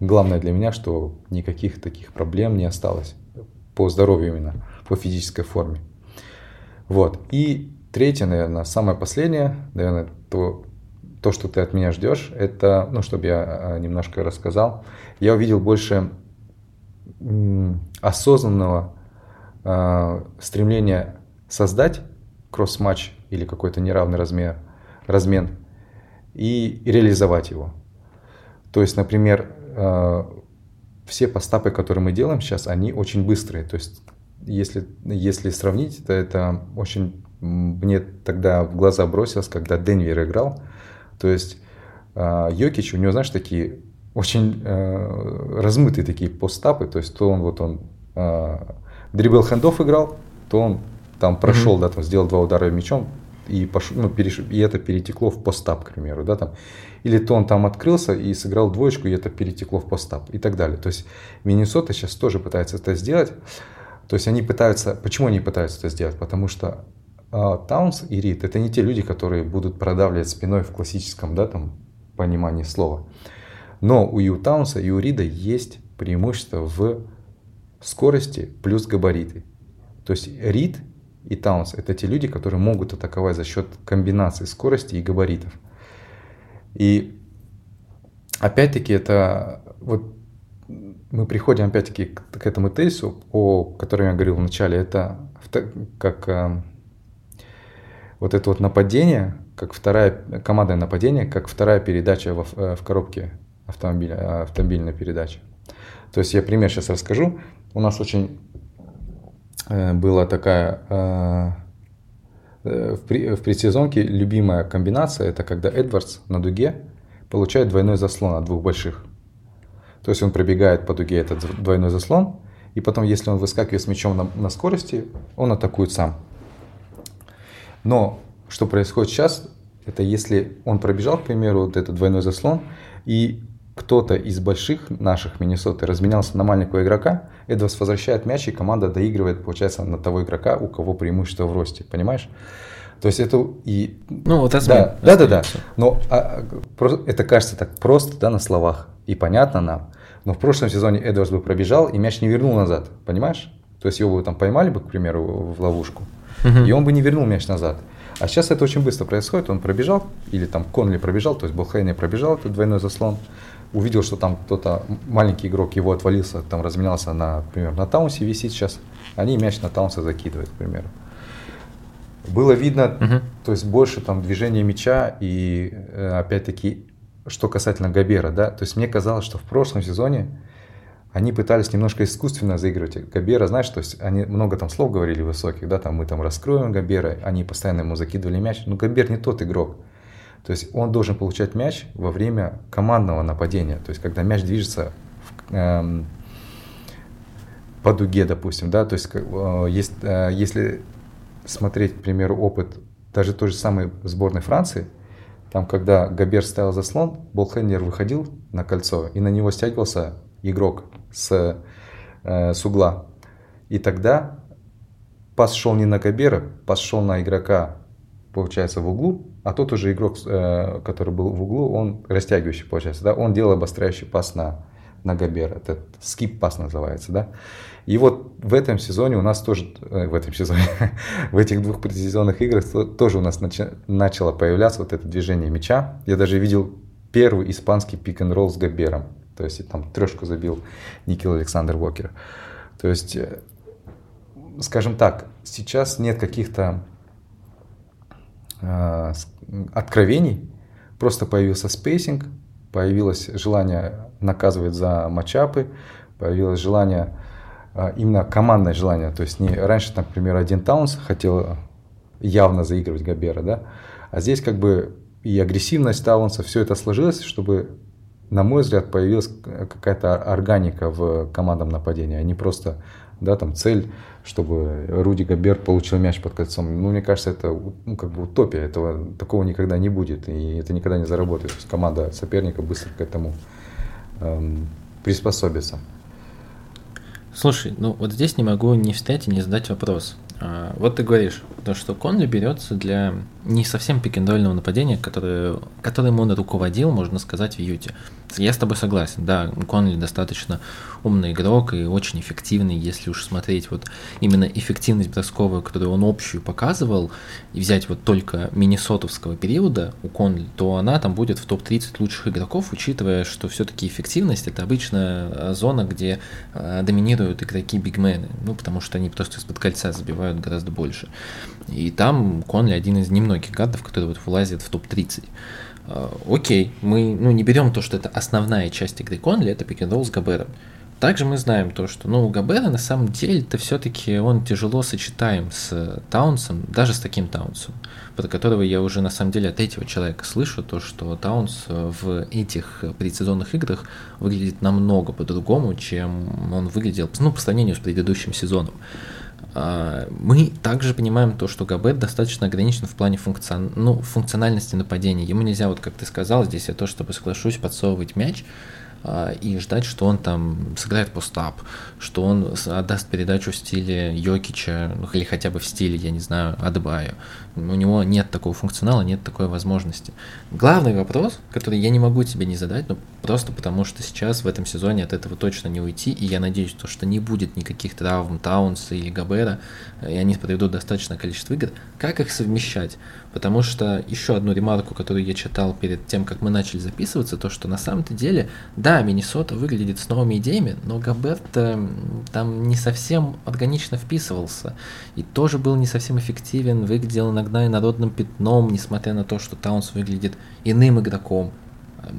главное для меня, что никаких таких проблем не осталось по здоровью именно, по физической форме. Вот. И третье, наверное, самое последнее, наверное, то, то, что ты от меня ждешь, это, ну, чтобы я а, немножко рассказал, я увидел больше осознанного э, стремления создать кросс-матч или какой-то неравный размер, размен и реализовать его. То есть, например, э, все постапы, которые мы делаем сейчас, они очень быстрые. То есть, если, если сравнить, то это очень мне тогда в глаза бросилось, когда Денвер играл. То есть э, Йокич, у него, знаешь, такие очень э, размытые такие постапы. То есть то он вот он э, дрибл хендов играл, то он там прошел, mm-hmm. да, там сделал два удара мячом, и, пошел, ну, переш... и это перетекло в постап, к примеру, да, там. Или то он там открылся и сыграл двоечку, и это перетекло в постап и так далее. То есть Миннесота сейчас тоже пытается это сделать. То есть они пытаются, почему они пытаются это сделать? Потому что э, Таунс и Рид это не те люди, которые будут продавливать спиной в классическом, да, там, понимании слова. Но у Ю Таунса и у Рида есть преимущество в скорости плюс габариты. То есть Рид и Таунс – это те люди, которые могут атаковать за счет комбинации скорости и габаритов. И опять-таки это вот мы приходим опять-таки к, к этому тезису, о котором я говорил в начале, это как э, вот это вот нападение, как вторая командное нападение, как вторая передача в, э, в коробке автомобиля, автомобильной передачи. То есть я пример сейчас расскажу. У нас очень Э, была такая э, э, в, предсезонке любимая комбинация, это когда Эдвардс на дуге получает двойной заслон от двух больших. То есть он пробегает по дуге этот двойной заслон, и потом, если он выскакивает с мячом на, на скорости, он атакует сам. Но что происходит сейчас, это если он пробежал, к примеру, вот этот двойной заслон, и кто-то из больших наших Миннесоты разменялся на маленького игрока, Эдвардс возвращает мяч, и команда доигрывает, получается, на того игрока, у кого преимущество в росте, понимаешь? То есть это и... Ну, вот это да, да, да, да. Но а, это кажется так просто, да, на словах. И понятно нам. Но в прошлом сезоне Эдвардс бы пробежал, и мяч не вернул назад, понимаешь? То есть его бы там поймали бы, к примеру, в ловушку, угу. и он бы не вернул мяч назад. А сейчас это очень быстро происходит. Он пробежал, или там Конли пробежал, то есть Болхейне пробежал, этот двойной заслон увидел, что там кто-то, маленький игрок его отвалился, там разменялся, на, например, на таунсе висит сейчас, они мяч на таунса закидывают, к примеру. Было видно, угу. то есть больше там движения мяча и э, опять-таки, что касательно Габера, да, то есть мне казалось, что в прошлом сезоне они пытались немножко искусственно заигрывать Габера, знаешь, то есть они много там слов говорили высоких, да, там мы там раскроем Габера, они постоянно ему закидывали мяч, но Габер не тот игрок, то есть он должен получать мяч во время командного нападения. То есть когда мяч движется в, эм, по дуге, допустим, да, то есть э, есть, э, если смотреть, к примеру, опыт даже той же самой сборной Франции, там, когда Габер ставил заслон, Болхендер выходил на кольцо, и на него стягивался игрок с э, с угла. И тогда пас шел не на Габера, пас шел на игрока, получается, в углу, а тот уже игрок, э, который был в углу, он растягивающий, получается, да, он делал обостряющий пас на, на Габера. Это скип-пас называется, да. И вот в этом сезоне у нас тоже, э, в этом сезоне, в этих двух предсезонных играх тоже у нас начало появляться вот это движение мяча. Я даже видел первый испанский пик-н-ролл с Габером. То есть там трешку забил Никил Александр Уокер. То есть, э, скажем так, сейчас нет каких-то откровений, просто появился спейсинг, появилось желание наказывать за матчапы, появилось желание а, именно командное желание. То есть не раньше, например, один Таунс хотел явно заигрывать Габера, да, а здесь как бы и агрессивность Таунса, все это сложилось, чтобы, на мой взгляд, появилась какая-то органика в командном нападении, а не просто, да, там цель, чтобы Руди Габер получил мяч под кольцом. Ну, мне кажется, это ну, как бы утопия, этого, такого никогда не будет, и это никогда не заработает. То есть команда соперника быстро к этому эм, приспособится. Слушай, ну вот здесь не могу не встать и не задать вопрос. А, вот ты говоришь, то, что Конли берется для не совсем пикендольного нападения, которое, которым он руководил, можно сказать, в Юте. Я с тобой согласен, да, Конли достаточно умный игрок и очень эффективный, если уж смотреть вот именно эффективность бросковую, которую он общую показывал, и взять вот только миннесотовского периода у Конли, то она там будет в топ-30 лучших игроков, учитывая, что все-таки эффективность это обычно зона, где э, доминируют игроки бигмены, ну потому что они просто из-под кольца забивают гораздо больше. И там Конли один из немногих гардов, который вот вылазит в топ-30. А, окей, мы ну, не берем то, что это основная часть игры Конли, это пик-н-ролл с Габером. Также мы знаем то, что ну, у Габера на самом деле это все-таки он тяжело сочетаем с Таунсом, даже с таким Таунсом, про которого я уже на самом деле от этого человека слышу, то, что Таунс в этих предсезонных играх выглядит намного по-другому, чем он выглядел ну, по сравнению с предыдущим сезоном. А, мы также понимаем то, что Габет достаточно ограничен в плане функцион... ну, функциональности нападения. Ему нельзя, вот как ты сказал, здесь я то, чтобы соглашусь, подсовывать мяч, а, и ждать, что он там сыграет постап, что он отдаст передачу в стиле Йокича, ну, или хотя бы в стиле, я не знаю, Адебаю. У него нет такого функционала, нет такой возможности. Главный вопрос, который я не могу тебе не задать, ну, просто потому что сейчас в этом сезоне от этого точно не уйти, и я надеюсь, то, что не будет никаких травм Таунса или Габера, и они проведут достаточное количество игр, как их совмещать? Потому что еще одну ремарку, которую я читал перед тем, как мы начали записываться, то, что на самом-то деле, да, Миннесота выглядит с новыми идеями, но Габерт там не совсем органично вписывался. И тоже был не совсем эффективен, выглядел иногда и народным пятном, несмотря на то, что Таунс выглядит иным игроком,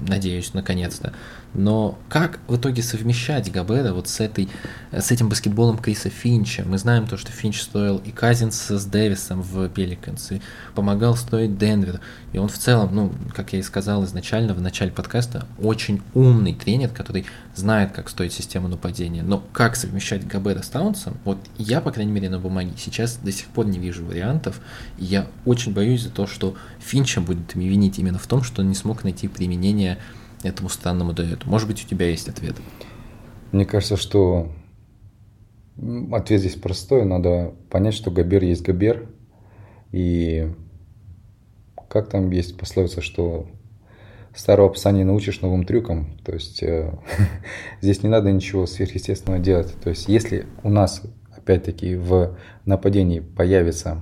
надеюсь, наконец-то. Но как в итоге совмещать Габера вот с, этой, с этим баскетболом Криса Финча? Мы знаем то, что Финч стоил и Казинс с Дэвисом в Пеликанс, и помогал строить Денвер. И он в целом, ну, как я и сказал изначально, в начале подкаста, очень умный тренер, который знает, как строить систему нападения. Но как совмещать Габера с Таунсом, вот я, по крайней мере, на бумаге сейчас до сих пор не вижу вариантов. И я очень боюсь за то, что Финча будет винить именно в том, что он не смог найти применение этому странному дуэту? Может быть, у тебя есть ответ? Мне кажется, что ответ здесь простой. Надо понять, что Габер есть Габер. И как там есть пословица, что старого пса не научишь новым трюкам. То есть э, здесь не надо ничего сверхъестественного делать. То есть если у нас опять-таки в нападении появится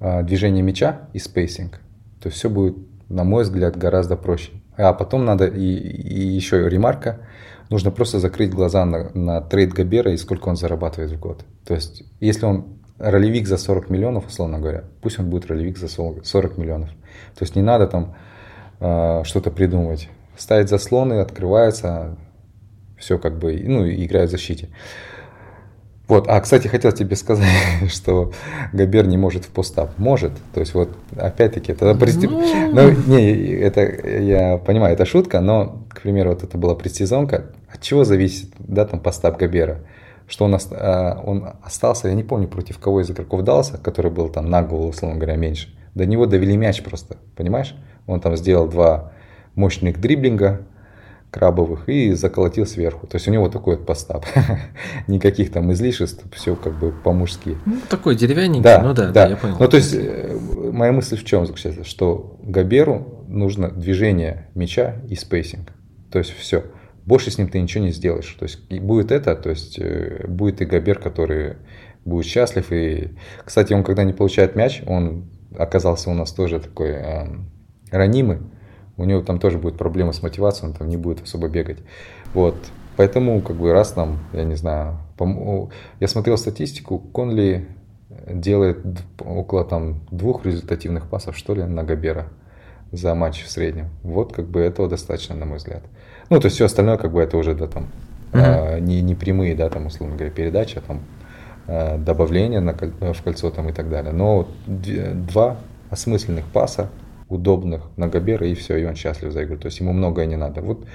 э, движение мяча и спейсинг, то все будет, на мой взгляд, гораздо проще. А потом надо, и, и еще ремарка, нужно просто закрыть глаза на, на трейд Габера и сколько он зарабатывает в год. То есть, если он ролевик за 40 миллионов, условно говоря, пусть он будет ролевик за 40 миллионов. То есть, не надо там э, что-то придумывать. Ставить заслоны, открывается, все как бы, ну, играет в защите. Вот, а, кстати, хотел тебе сказать, что Габер не может в постап. Может. То есть, вот, опять-таки, это... Ну... ну, не, это, я понимаю, это шутка, но, к примеру, вот это была предсезонка. От чего зависит, да, там, постап Габера? Что он, а, он остался, я не помню, против кого из игроков дался, который был там на голову, условно говоря, меньше. До него довели мяч просто, понимаешь? Он там сделал два мощных дриблинга, крабовых и заколотил сверху. То есть у него такой вот постап. Никаких там излишеств, все как бы по-мужски. Ну, такой деревянненький, да, ну да, да, да, я понял. Ну то есть э, моя мысль в чем заключается, что Габеру нужно движение мяча и спейсинг. То есть все. Больше с ним ты ничего не сделаешь. То есть будет это, то есть э, будет и Габер, который будет счастлив. И, кстати, он когда не получает мяч, он оказался у нас тоже такой э, ранимый у него там тоже будет проблема с мотивацией, он там не будет особо бегать. Вот. Поэтому, как бы, раз там, я не знаю, я смотрел статистику, Конли делает около там двух результативных пасов, что ли, на Габера за матч в среднем. Вот, как бы, этого достаточно, на мой взгляд. Ну, то есть все остальное, как бы, это уже, да, там, uh-huh. а, не, не прямые, да, там, условно говоря, передача, там, а, добавление на, в кольцо там и так далее. Но два осмысленных паса, удобных на Габера, и все, и он счастлив за игру. То есть ему многое не надо. Вот,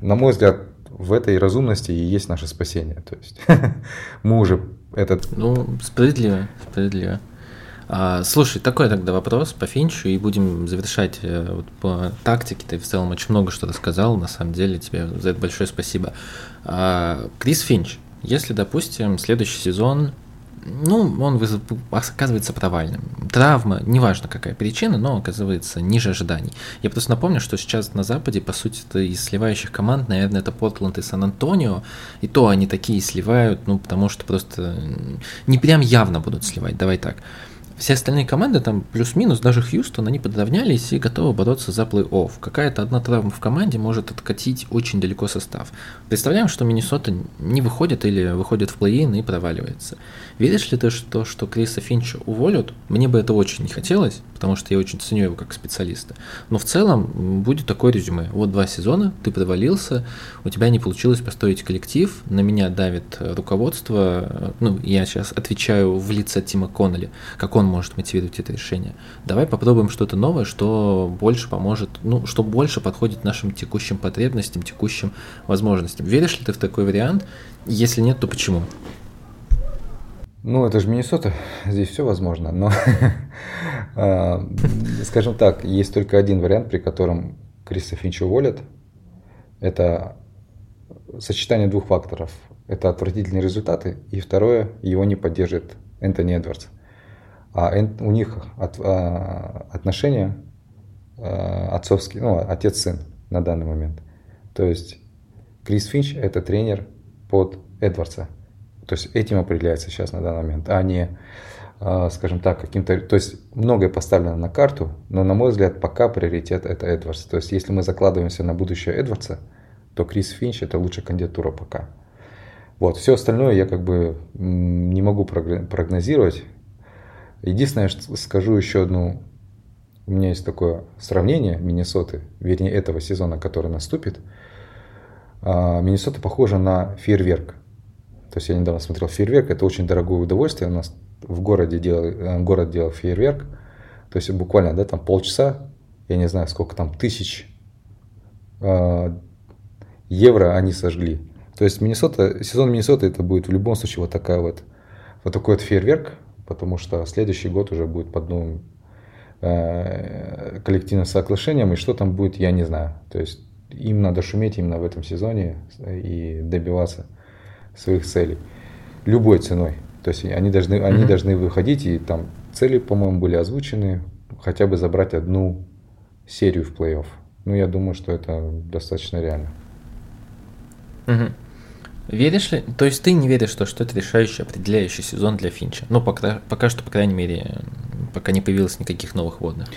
на мой взгляд, в этой разумности и есть наше спасение. То есть мы уже этот... Ну, справедливо, справедливо. А, слушай, такой тогда вопрос по Финчу, и будем завершать э, вот, по тактике. Ты в целом очень много что рассказал, на самом деле тебе за это большое спасибо. А, Крис Финч, если, допустим, следующий сезон ну, он оказывается провальным. Травма, неважно какая причина, но оказывается ниже ожиданий. Я просто напомню, что сейчас на Западе, по сути, это из сливающих команд, наверное, это Портленд и Сан-Антонио, и то они такие сливают, ну, потому что просто не прям явно будут сливать, давай так. Все остальные команды, там плюс-минус, даже Хьюстон, они подравнялись и готовы бороться за плей-офф. Какая-то одна травма в команде может откатить очень далеко состав. Представляем, что Миннесота не выходит или выходит в плей-ин и проваливается. Веришь ли ты, что, что Криса Финча уволят? Мне бы это очень не хотелось, потому что я очень ценю его как специалиста. Но в целом будет такое резюме. Вот два сезона, ты провалился, у тебя не получилось построить коллектив, на меня давит руководство, ну, я сейчас отвечаю в лице Тима Коннелли, как он может мотивировать это решение. Давай попробуем что-то новое, что больше поможет, ну, что больше подходит нашим текущим потребностям, текущим возможностям. Веришь ли ты в такой вариант? Если нет, то почему? Ну, это же Миннесота, здесь все возможно, но, а, скажем так, есть только один вариант, при котором Криса Финча уволят. Это сочетание двух факторов. Это отвратительные результаты, и второе, его не поддержит Энтони Эдвардс. А у них от, а, отношения а, отцовские, ну, отец-сын на данный момент. То есть Крис Финч – это тренер под Эдвардса. То есть этим определяется сейчас на данный момент, а не, а, скажем так, каким-то... То есть многое поставлено на карту, но, на мой взгляд, пока приоритет это Эдвардс. То есть если мы закладываемся на будущее Эдвардса, то Крис Финч это лучшая кандидатура пока. Вот, все остальное я как бы не могу прогнозировать. Единственное, что скажу еще одну, у меня есть такое сравнение Миннесоты, вернее этого сезона, который наступит. А, Миннесота похожа на фейерверк. То есть я недавно смотрел фейерверк, это очень дорогое удовольствие. У нас в городе делал, э, город делал фейерверк. То есть буквально, да, там полчаса, я не знаю, сколько там, тысяч э, евро они сожгли. То есть Миннесота, сезон Миннесоты это будет в любом случае вот такая вот, вот такой вот фейерверк, потому что следующий год уже будет под новым э, коллективным соглашением, и что там будет, я не знаю. То есть им надо шуметь именно в этом сезоне и добиваться своих целей любой ценой. То есть они должны, они mm-hmm. должны выходить, и там цели, по-моему, были озвучены, хотя бы забрать одну серию в плей-офф. Ну, я думаю, что это достаточно реально. Угу. Веришь ли? То есть ты не веришь, что, что это решающий, определяющий сезон для Финча? Ну, пока, пока что, по крайней мере, пока не появилось никаких новых водных.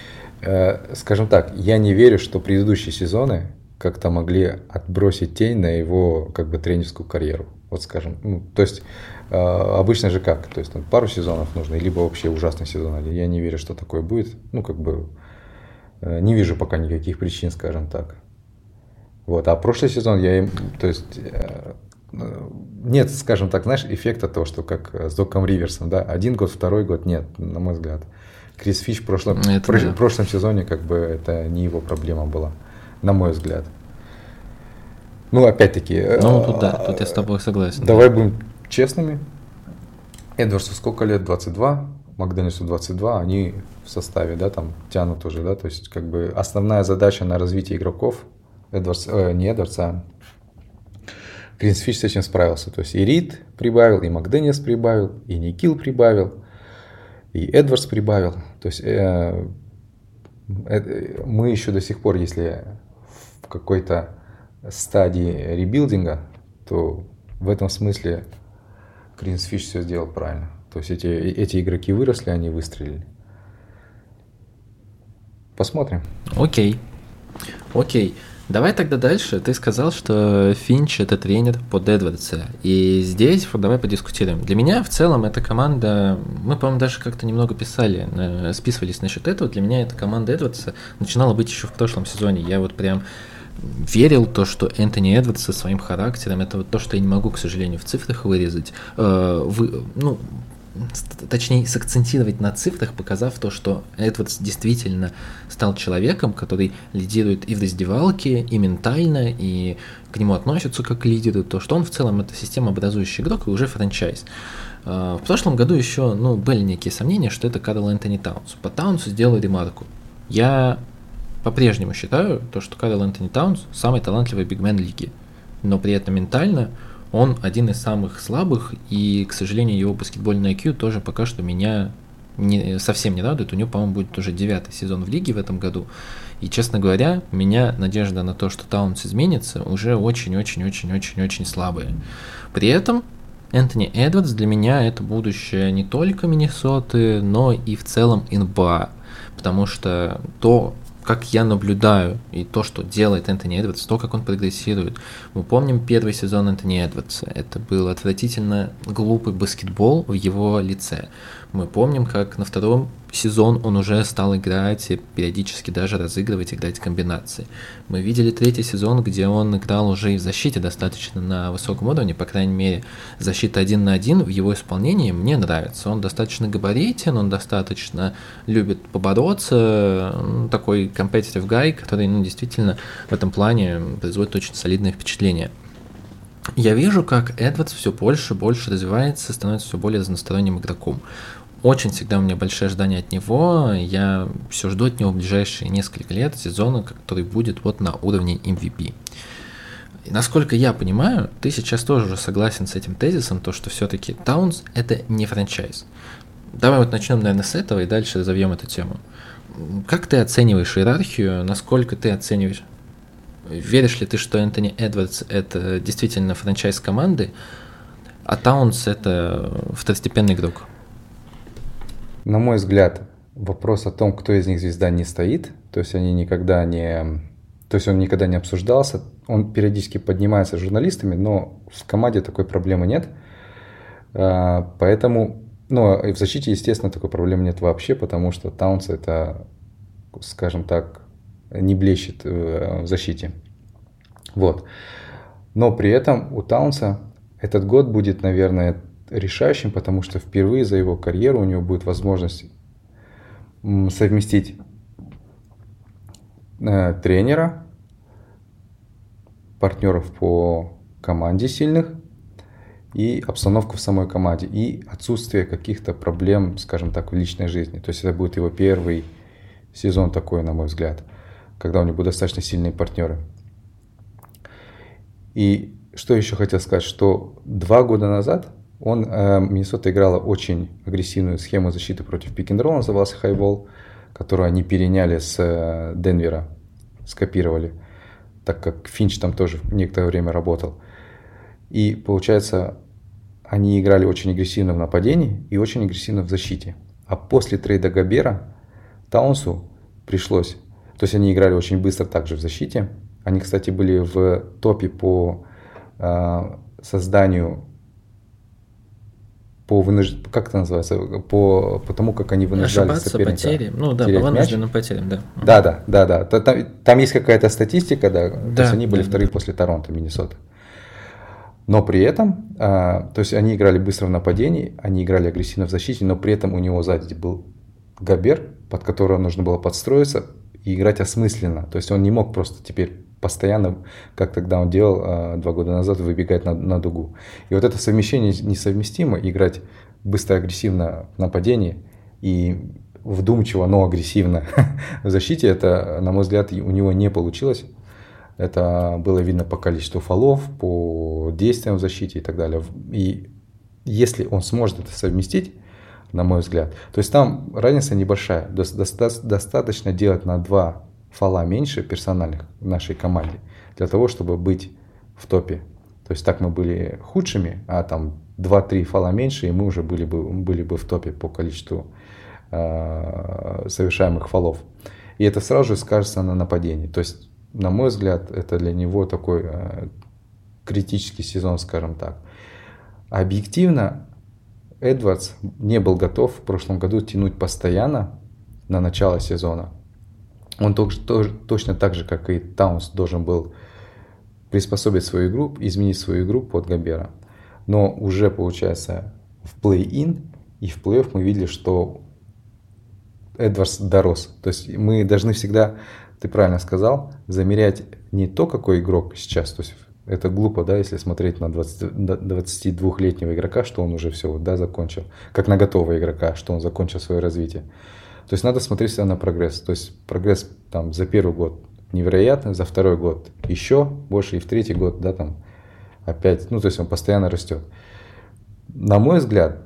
Э, скажем так, я не верю, что предыдущие сезоны как-то могли отбросить тень на его как бы тренерскую карьеру. Вот скажем, ну, то есть э, обычно же как, то есть там, пару сезонов нужно, либо вообще ужасный сезон. Я не верю, что такое будет. Ну как бы э, не вижу пока никаких причин, скажем так. Вот, а прошлый сезон я им, то есть нет, скажем так, знаешь, эффекта того, что как с Доком Риверсом, да, один год, второй год, нет, на мой взгляд. Крис Фиш в прошлом, это в, да. прошлом сезоне как бы это не его проблема была на мой взгляд. Ну, опять-таки... Ну, тут да, тут я с тобой согласен. Давай будем честными. Эдвардсу сколько лет? 22, Макденису 22, они в составе, да, там тянут уже, да, то есть как бы основная задача на развитие игроков Эдвардс, э, не Эдвардс, а Гринсфич с этим справился. То есть и Рид прибавил, и Макденис прибавил, и Никил прибавил, и Эдвардс прибавил. То есть э, э, мы еще до сих пор, если в какой-то стадии ребилдинга, то в этом смысле Гринсфич все сделал правильно. То есть эти, эти игроки выросли, они выстрелили. Посмотрим. Окей. Окей. Давай тогда дальше. Ты сказал, что Финч это тренер под Эдвардса. И здесь вот давай подискутируем. Для меня в целом эта команда, мы, по-моему, даже как-то немного писали, э, списывались насчет этого. Для меня эта команда Эдвардса начинала быть еще в прошлом сезоне. Я вот прям верил то, что Энтони Эдвардс со своим характером, это вот то, что я не могу, к сожалению, в цифрах вырезать, э, вы, ну, точнее, сакцентировать на цифрах, показав то, что Эдвардс действительно стал человеком, который лидирует и в раздевалке, и ментально, и к нему относятся как к лидеру, то, что он в целом это системообразующий игрок и уже франчайз. А, в прошлом году еще ну, были некие сомнения, что это Карл Энтони Таунс. По Таунсу сделал ремарку. Я по-прежнему считаю, то, что Карл Энтони Таунс самый талантливый бигмен лиги, но при этом ментально – он один из самых слабых, и, к сожалению, его баскетбольный IQ тоже пока что меня не, совсем не радует. У него, по-моему, будет уже девятый сезон в лиге в этом году. И, честно говоря, меня надежда на то, что Таунс изменится, уже очень-очень-очень-очень-очень слабая. При этом Энтони Эдвардс для меня это будущее не только Миннесоты, но и в целом НБА. Потому что то, как я наблюдаю, и то, что делает Энтони Эдвардс, то, как он прогрессирует. Мы помним первый сезон Энтони Эдвардса. Это был отвратительно глупый баскетбол в его лице. Мы помним, как на втором сезон он уже стал играть и периодически даже разыгрывать, играть комбинации. Мы видели третий сезон, где он играл уже и в защите достаточно на высоком уровне, по крайней мере, защита один на один в его исполнении мне нравится. Он достаточно габаритен, он достаточно любит побороться, такой competitive guy, который ну, действительно в этом плане производит очень солидное впечатление. Я вижу, как Эдвардс все больше и больше развивается, становится все более разносторонним игроком. Очень всегда у меня большие ожидания от него. Я все жду от него в ближайшие несколько лет сезона, который будет вот на уровне MVP. И насколько я понимаю, ты сейчас тоже уже согласен с этим тезисом, то что все-таки Таунс это не франчайз. Давай вот начнем, наверное, с этого и дальше разовьем эту тему. Как ты оцениваешь иерархию? Насколько ты оцениваешь? Веришь ли ты, что Энтони Эдвардс это действительно франчайз команды, а Таунс это второстепенный игрок? На мой взгляд, вопрос о том, кто из них звезда, не стоит. То есть они никогда не... То есть он никогда не обсуждался. Он периодически поднимается журналистами, но в команде такой проблемы нет. А, поэтому, ну, и в защите, естественно, такой проблемы нет вообще, потому что Таунс это, скажем так, не блещет э, в защите. Вот. Но при этом у Таунса этот год будет, наверное, решающим, потому что впервые за его карьеру у него будет возможность совместить э, тренера, партнеров по команде сильных и обстановку в самой команде и отсутствие каких-то проблем, скажем так, в личной жизни. То есть это будет его первый сезон такой, на мой взгляд, когда у него будут достаточно сильные партнеры. И что еще хотел сказать, что два года назад он, Миннесота играла очень агрессивную схему защиты против пик-н-ролл, назывался хайбол, которую они переняли с э, Денвера, скопировали, так как Финч там тоже некоторое время работал. И получается, они играли очень агрессивно в нападении и очень агрессивно в защите. А после трейда Габера Таунсу пришлось, то есть они играли очень быстро также в защите. Они, кстати, были в топе по э, созданию по вынуж... как это называется, по, по тому, как они вынуждали Ошибаться, соперника потери, ну да, по вынужденным потерям, да. Да, да, да, да. Там, там есть какая-то статистика, да, да то есть они были да, вторые да. после Торонто, Миннесота. Но при этом, а, то есть они играли быстро в нападении, они играли агрессивно в защите, но при этом у него сзади был Габер, под которого нужно было подстроиться и играть осмысленно. То есть он не мог просто теперь постоянно, как тогда он делал э, два года назад, выбегать на, на дугу. И вот это совмещение несовместимо, играть быстро агрессивно в нападении и вдумчиво, но агрессивно в защите, это, на мой взгляд, у него не получилось. Это было видно по количеству фолов, по действиям в защите и так далее. И если он сможет это совместить, на мой взгляд, то есть там разница небольшая. Достаточно делать на два фола меньше персональных в нашей команде для того, чтобы быть в топе. То есть так мы были худшими, а там 2-3 фола меньше, и мы уже были бы, были бы в топе по количеству э, совершаемых фолов. И это сразу же скажется на нападении. То есть, на мой взгляд, это для него такой э, критический сезон, скажем так. Объективно, Эдвардс не был готов в прошлом году тянуть постоянно на начало сезона. Он тоже, тоже, точно так же, как и Таунс, должен был приспособить свою игру, изменить свою игру под Габера. Но уже, получается, в плей-ин и в плей-офф мы видели, что Эдвардс дорос. То есть мы должны всегда, ты правильно сказал, замерять не то, какой игрок сейчас. То есть это глупо, да, если смотреть на 20, 22-летнего игрока, что он уже все, да, закончил. Как на готового игрока, что он закончил свое развитие. То есть надо смотреть всегда на прогресс. То есть прогресс там за первый год невероятный, за второй год еще больше, и в третий год, да, там опять, ну, то есть он постоянно растет. На мой взгляд,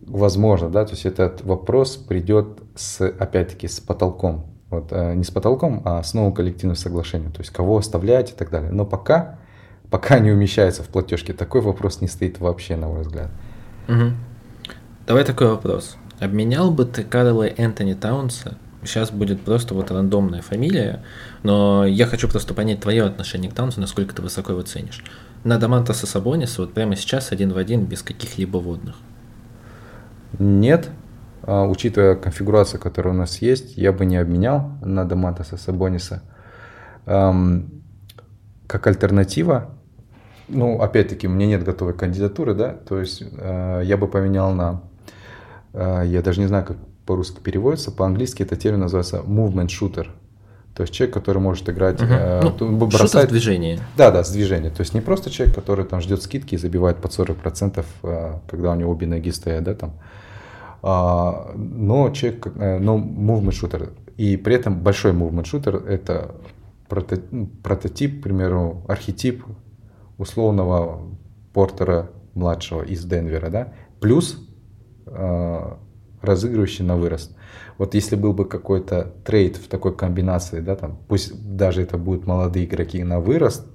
возможно, да, то есть этот вопрос придет с, опять-таки, с потолком. Вот, э, не с потолком, а с новым коллективным соглашением. То есть кого оставлять и так далее. Но пока, пока не умещается в платежке, такой вопрос не стоит вообще, на мой взгляд. Угу. Давай такой вопрос. Обменял бы ты Карла Энтони Таунса? Сейчас будет просто вот рандомная фамилия, но я хочу просто понять твое отношение к Таунсу, насколько ты высоко его ценишь. На Дамантаса Сабониса вот прямо сейчас один в один без каких-либо водных. Нет, а, учитывая конфигурацию, которая у нас есть, я бы не обменял на Дамантаса Сабониса. Как альтернатива, ну, опять-таки, у меня нет готовой кандидатуры, да, то есть а, я бы поменял на, я даже не знаю, как по-русски переводится, по-английски это термин называется movement shooter, то есть человек, который может играть, угу. э, ну, бросает... с движения. Да, да, с движения. То есть не просто человек, который там ждет скидки и забивает под 40%, э, когда у него обе ноги стоят, да, там. А, но человек, э, но movement shooter. И при этом большой movement shooter это прото, ну, прототип, к примеру, архетип условного Портера младшего из Денвера, да, плюс разыгрывающий на вырост. Вот если был бы какой-то трейд в такой комбинации, да, там, пусть даже это будут молодые игроки на вырост,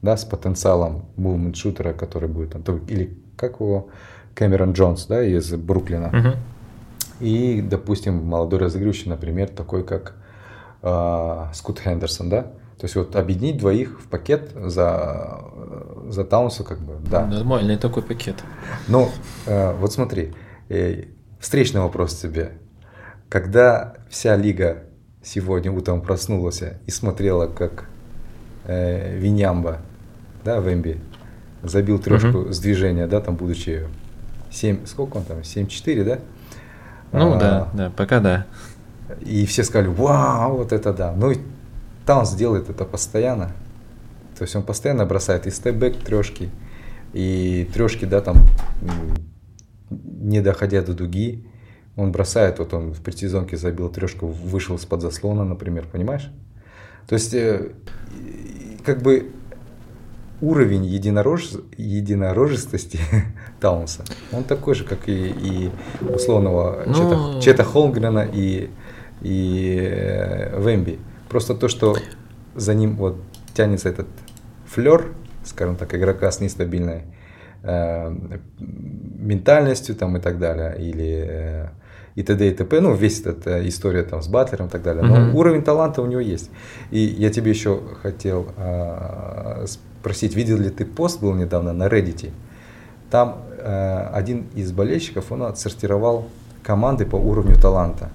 да, с потенциалом movement шутера, который будет там, или как его, Кэмерон Джонс, да, из Бруклина. Uh-huh. И, допустим, молодой разыгрывающий, например, такой как э, Скотт Хендерсон, да, то есть вот объединить двоих в пакет за, за Таунса, как бы, да. Нормальный такой пакет. Ну, э, вот смотри, э, встречный вопрос тебе. Когда вся лига сегодня утром проснулась и смотрела, как э, Винямба, да, в МБ, забил трешку угу. с движения, да, там будучи 7, сколько он там, 7-4, да? Ну а, да, да, пока да. И все сказали, вау, вот это да. Ну и Таунс делает это постоянно. То есть он постоянно бросает и степбэк трешки, и трешки, да, там, не доходя до дуги, он бросает, вот он в предсезонке забил трешку, вышел из-под заслона, например, понимаешь? То есть, э, как бы уровень единорож... единорожестости Таунса, он такой же, как и, и условного ну... Чета, Чета Холмгрена и, и э, Вемби. Просто то, что за ним вот тянется этот флер, скажем так, игрока с нестабильной ментальностью там и так далее, или э, и т.д. и т.п. Ну, весь эта история там с Батлером и так далее. Но mm-hmm. уровень таланта у него есть. И я тебе еще хотел э, спросить, видел ли ты пост был недавно на Reddit? Там э, один из болельщиков, он отсортировал команды по уровню таланта.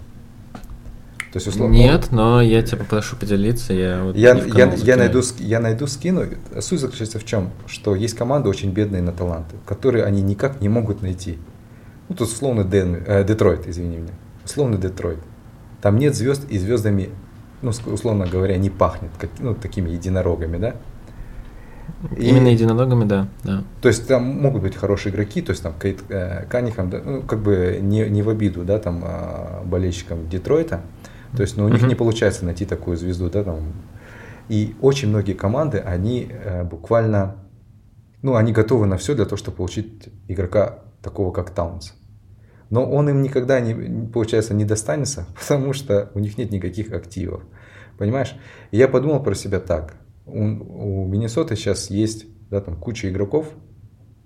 То есть, условно, Нет, но я тебя попрошу поделиться. Я, вот я, я, я, найду, я найду, скину. Суть заключается в чем? Что есть команды очень бедные на таланты, которые они никак не могут найти. Ну, тут условно Ден, э, Детройт, извини меня. Условно Детройт. Там нет звезд, и звездами, ну, условно говоря, не пахнет, как, ну, такими единорогами, да? Именно и, единорогами, да, да. То есть там могут быть хорошие игроки, то есть там Кейт э, Канихам, да, ну, как бы не, не в обиду, да, там э, болельщикам Детройта. То есть, ну, у них не получается найти такую звезду, да, там. И очень многие команды, они э, буквально, ну, они готовы на все для того, чтобы получить игрока такого, как Таунс. Но он им никогда не, получается, не достанется, потому что у них нет никаких активов. Понимаешь? И я подумал про себя так. У, у Миннесоты сейчас есть да, там куча игроков,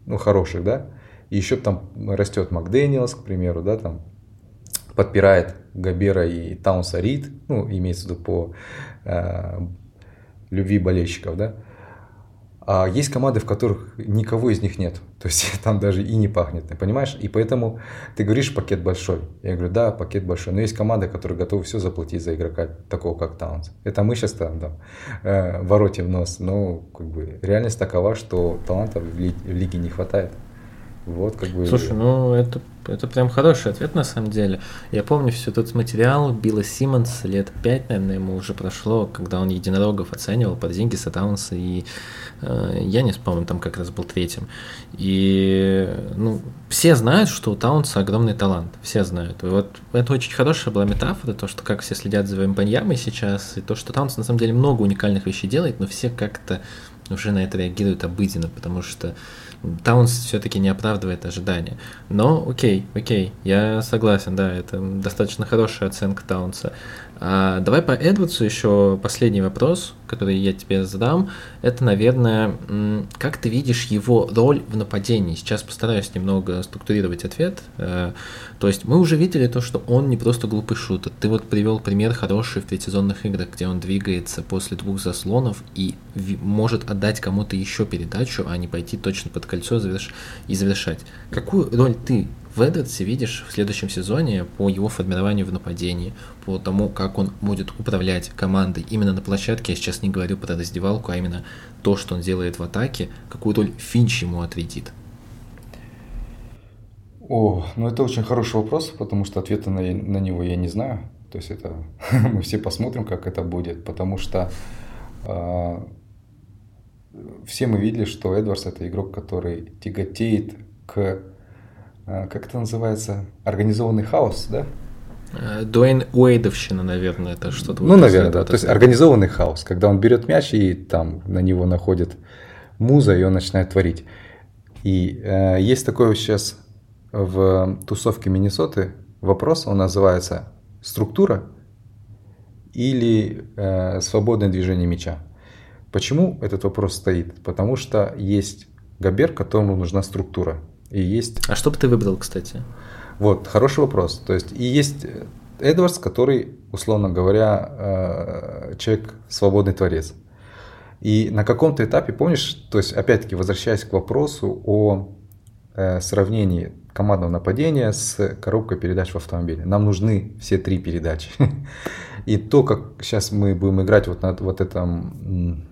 ну, хороших, да, и еще там растет Макдэниелс, к примеру, да, там подпирает Габера и Таунса Рид, ну, имеется в виду по э, любви болельщиков, да. А есть команды, в которых никого из них нет. То есть там даже и не пахнет, понимаешь? И поэтому ты говоришь, пакет большой. Я говорю, да, пакет большой. Но есть команды, которые готовы все заплатить за игрока, такого как Таунс. Это мы сейчас там, там э, вороте в нос. Но как бы реальность такова, что талантов в, ли, в лиге не хватает. Вот как бы... Слушай, ну это, это прям хороший ответ на самом деле. Я помню все тот материал Билла Симмонс лет пять, наверное, ему уже прошло, когда он единорогов оценивал под деньги Сатаунса, и э, я не вспомню, там как раз был третьим. И ну, все знают, что у Таунса огромный талант, все знают. И вот это очень хорошая была метафора, то, что как все следят за Вембаньямой сейчас, и то, что Таунс на самом деле много уникальных вещей делает, но все как-то уже на это реагируют обыденно, потому что Таунс все-таки не оправдывает ожидания. Но окей, окей, я согласен, да, это достаточно хорошая оценка Таунса. А, давай по Эдвардсу еще последний вопрос, который я тебе задам. Это, наверное, как ты видишь его роль в нападении? Сейчас постараюсь немного структурировать ответ. Э, то есть мы уже видели то, что он не просто глупый шутер. Ты вот привел пример хороший в предсезонных играх, где он двигается после двух заслонов и может отдать кому-то еще передачу, а не пойти точно под кольцо и завершать. Какую роль ты в Эдвардсе видишь в следующем сезоне по его формированию в нападении, по тому, как он будет управлять командой именно на площадке, я сейчас не говорю про раздевалку, а именно то, что он делает в атаке, какую роль Финч ему ответит? О, ну это очень хороший вопрос, потому что ответа на, на него я не знаю. То есть это мы все посмотрим, как это будет, потому что э, все мы видели, что Эдвардс это игрок, который тяготеет к как это называется, организованный хаос, да? Э, Дуэйн Уэйдовщина, наверное, это что-то. Ну, наверное, да. То есть организованный хаос, когда он берет мяч и там на него находит муза, и он начинает творить. И э, есть такой сейчас в тусовке Миннесоты вопрос, он называется структура или э, свободное движение мяча. Почему этот вопрос стоит? Потому что есть Габер, которому нужна структура. И есть... А что бы ты выбрал, кстати? Вот, хороший вопрос. То есть и есть Эдвардс, который, условно говоря, э, человек свободный творец. И на каком-то этапе, помнишь, то есть опять-таки возвращаясь к вопросу о э, сравнении командного нападения с коробкой передач в автомобиле. Нам нужны все три передачи. И то, как сейчас мы будем играть вот на вот этом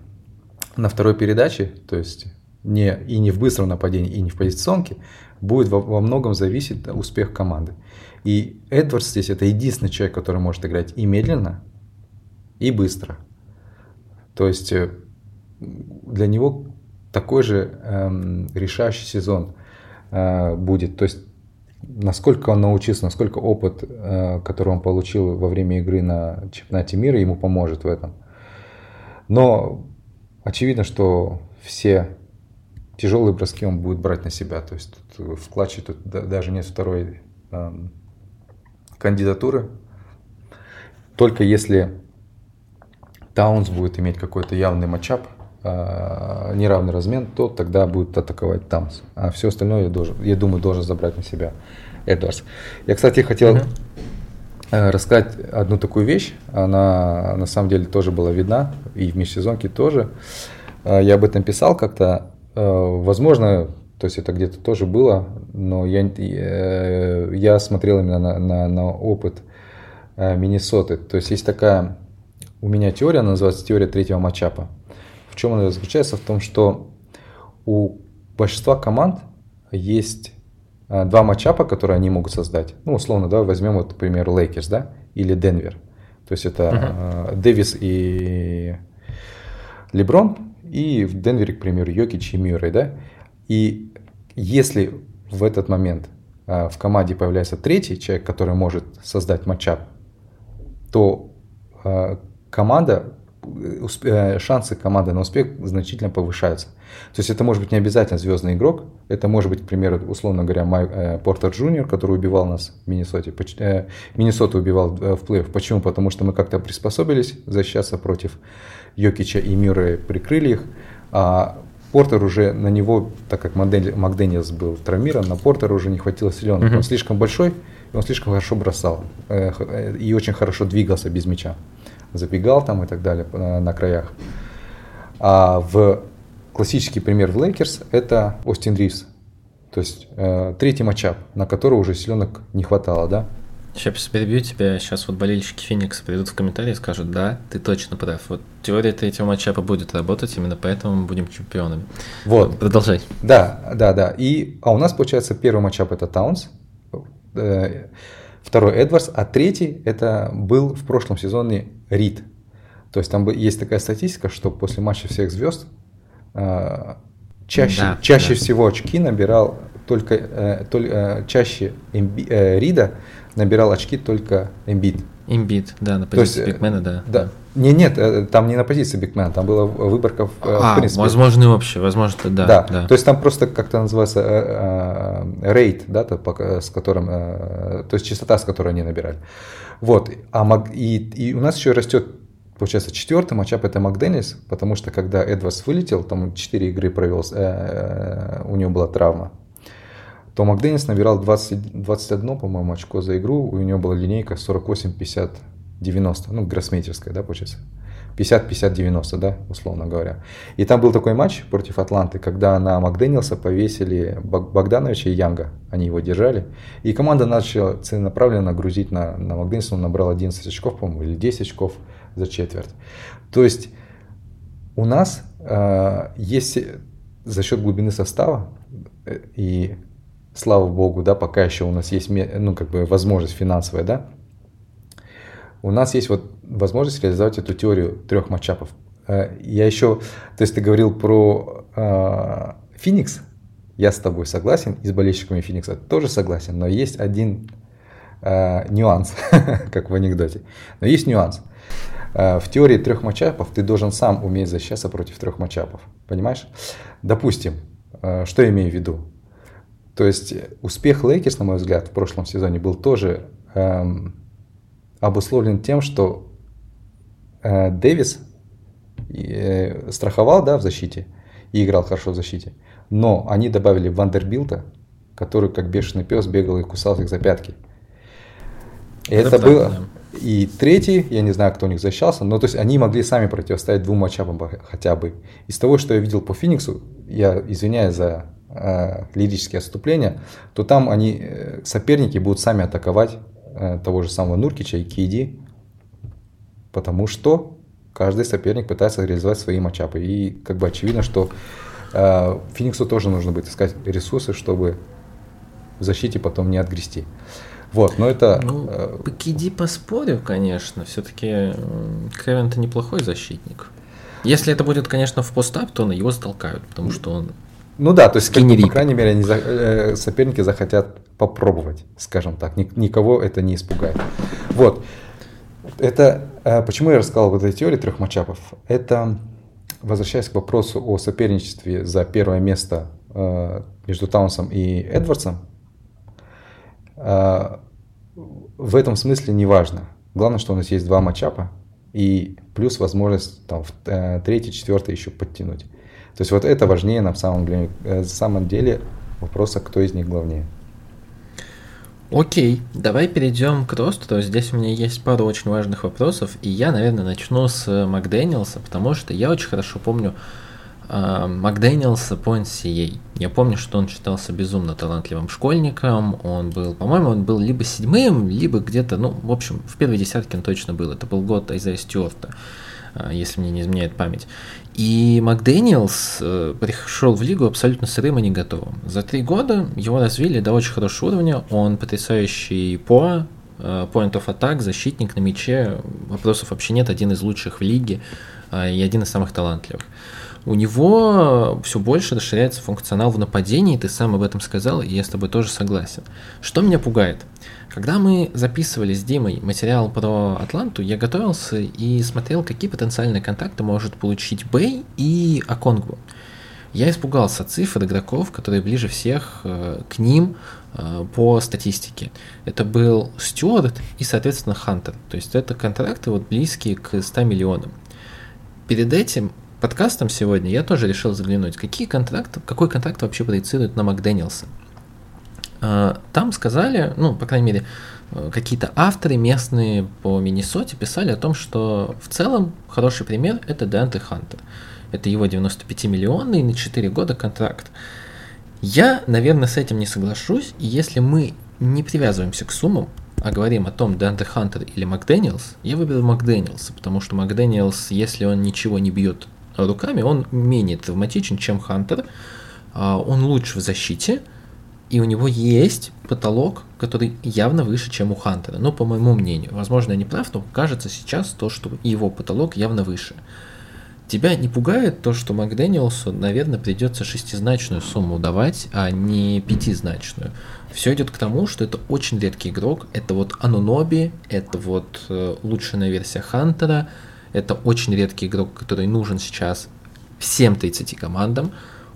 на второй передаче, то есть не, и не в быстром нападении, и не в позиционке, будет во, во многом зависеть успех команды. И Эдвардс здесь это единственный человек, который может играть и медленно, и быстро. То есть э, для него такой же эм, решающий сезон э, будет. То есть насколько он научился, насколько опыт, э, который он получил во время игры на чемпионате мира, ему поможет в этом. Но очевидно, что все тяжелые броски он будет брать на себя. То есть тут в клатче тут даже нет второй э, кандидатуры. Только если Таунс будет иметь какой-то явный матчап, э, неравный размен, то тогда будет атаковать Таунс. А все остальное, я, должен, я думаю, должен забрать на себя Эдвардс. Я, кстати, хотел uh-huh. рассказать одну такую вещь. Она на самом деле тоже была видна, и в межсезонке тоже. Э, я об этом писал как-то. Э, возможно, то есть это где-то тоже было, но я, э, я смотрел именно на, на, на опыт э, Миннесоты. То есть есть такая у меня теория, она называется теория третьего матчапа. В чем она заключается? В том, что у большинства команд есть два матчапа, которые они могут создать. Ну, условно, да, возьмем вот, например, Лейкерс, да, или Денвер. То есть это uh-huh. Дэвис и Леброн, и в Денвере, к примеру, Йокич и Мюррей, да, и если в этот момент а, в команде появляется третий человек, который может создать матчап, то а, команда шансы команды на успех значительно повышаются. То есть это может быть не обязательно звездный игрок, это может быть, к примеру, условно говоря, Май, Портер Джуниор, который убивал нас в Миннесоте. Миннесота убивал в плей-офф. Почему? Потому что мы как-то приспособились защищаться против Йокича и Мюррея, прикрыли их. А Портер уже на него, так как Макдэниелс был травмирован, на Портера уже не хватило сил. Он слишком большой, и он слишком хорошо бросал. И очень хорошо двигался без мяча забегал там и так далее на, на краях. А в классический пример в Лейкерс это Остин Ривз. То есть э, третий матчап, на который уже силенок не хватало, да? Сейчас перебью тебя, сейчас вот болельщики Феникса придут в комментарии и скажут, да, ты точно прав. Вот теория третьего матчапа будет работать, именно поэтому мы будем чемпионами. Вот. Продолжай. Да, да, да. И, а у нас, получается, первый матчап это Таунс, э, второй Эдвардс, а третий это был в прошлом сезоне Рид. То есть там есть такая статистика, что после матча всех звезд э, чаще, да, чаще да. всего очки набирал только, э, только э, чаще Эмби, э, Рида набирал очки только Эмбит. Эмбит, да, на позиции есть, бигмена, да. да. Не, нет, э, там не на позиции бигмена, там была выборка в, а, в принципе. возможно и вообще, возможно, да, да. Да, то есть там просто как-то называется рейд, да, то, с которым, то есть частота, с которой они набирали. Вот, а, и, и у нас еще растет получается, четвертый матчап это Макденнис, потому что когда Эдвардс вылетел, там 4 игры провел, э, у него была травма, то Макденнис набирал 20, 21, по-моему, очко за игру, у него была линейка 48, 50, 90, ну, гроссмейтерская, да, получается. 50-50-90, да, условно говоря. И там был такой матч против Атланты, когда на Макдэниелса повесили Богдановича и Янга, они его держали. И команда начала целенаправленно грузить на, на Макдэниелса, он набрал 11 очков, по-моему, или 10 очков за четверть. То есть у нас э, есть за счет глубины состава э, и слава богу, да, пока еще у нас есть, ну, как бы возможность финансовая, да, у нас есть вот возможность реализовать эту теорию трех матчапов. Э, я еще, то есть ты говорил про э, Феникс, я с тобой согласен, и с болельщиками Феникса тоже согласен, но есть один э, нюанс, как в анекдоте. Но есть нюанс. Э, в теории трех матчапов ты должен сам уметь защищаться против трех матчапов. Понимаешь? Допустим, э, что я имею в виду? То есть успех Лейкерс, на мой взгляд, в прошлом сезоне был тоже эм, обусловлен тем, что Дэвис э, страховал да, в защите и играл хорошо в защите, но они добавили Вандербилта, который как бешеный пес бегал и кусал их за пятки. И это, это было... Да. И третий, я не знаю, кто у них защищался, но то есть они могли сами противостоять двум матчапам хотя бы. Из того, что я видел по Фениксу, я извиняюсь за э, лирические отступления, то там они, э, соперники будут сами атаковать Э, того же самого Нуркича и Кейди, потому что каждый соперник пытается реализовать свои матчапы. И как бы очевидно, что э, Фениксу тоже нужно будет искать ресурсы, чтобы в защите потом не отгрести. Вот, но это... Ну, э, по Киди поспорю, конечно. Все-таки Кевин-то неплохой защитник. Если это будет, конечно, в постап, то на его затолкают, потому что он ну да, то есть, как, по крайней мере, они, э, соперники захотят попробовать, скажем так. Никого это не испугает. Вот. Это э, почему я рассказал об этой теории трех матчапов? Это возвращаясь к вопросу о соперничестве за первое место э, между Таунсом и Эдвардсом, э, в этом смысле не важно. Главное, что у нас есть два матчапа и плюс возможность там, в третий, четвертый еще подтянуть. То есть вот это важнее на самом деле, на самом деле вопроса, кто из них главнее. Окей, давай перейдем к росту. То есть здесь у меня есть пару очень важных вопросов, и я, наверное, начну с Макдэниелса, потому что я очень хорошо помню э, Макдэниелса по NCAA. Я помню, что он считался безумно талантливым школьником, он был, по-моему, он был либо седьмым, либо где-то, ну, в общем, в первой десятке он точно был. Это был год Айзея Стюарта, э, если мне не изменяет память. И Макдэниелс э, пришел в лигу абсолютно сырым и не готовым. За три года его развили до очень хорошего уровня. Он потрясающий по э, point of attack, защитник на мяче. Вопросов вообще нет. Один из лучших в лиге э, и один из самых талантливых. у него все больше расширяется функционал в нападении, ты сам об этом сказал, и я с тобой тоже согласен. Что меня пугает? Когда мы записывали с Димой материал про Атланту, я готовился и смотрел, какие потенциальные контакты может получить Бэй и Аконгву. Я испугался цифр игроков, которые ближе всех э, к ним э, по статистике. Это был Стюарт и, соответственно, Хантер. То есть это контракты вот близкие к 100 миллионам. Перед этим подкастом сегодня я тоже решил заглянуть, какие контракты, какой контракт вообще проецирует на Макдэниелса. Э, там сказали, ну, по крайней мере, э, какие-то авторы местные по Миннесоте писали о том, что в целом хороший пример это Данте Хантер. Это его 95-миллионный на 4 года контракт. Я, наверное, с этим не соглашусь, и если мы не привязываемся к суммам, а говорим о том, Данте Хантер или Макдэниелс, я выберу Макдэниелса, потому что Макдэниелс, если он ничего не бьет руками, он менее травматичен, чем Хантер, а, он лучше в защите, и у него есть потолок, который явно выше, чем у Хантера. Ну, по моему мнению. Возможно, я не прав, но кажется сейчас то, что его потолок явно выше. Тебя не пугает то, что Макдэниелсу, наверное, придется шестизначную сумму давать, а не пятизначную. Все идет к тому, что это очень редкий игрок. Это вот Ануноби, это вот э, лучшая версия Хантера. Это очень редкий игрок, который нужен сейчас всем 30 командам.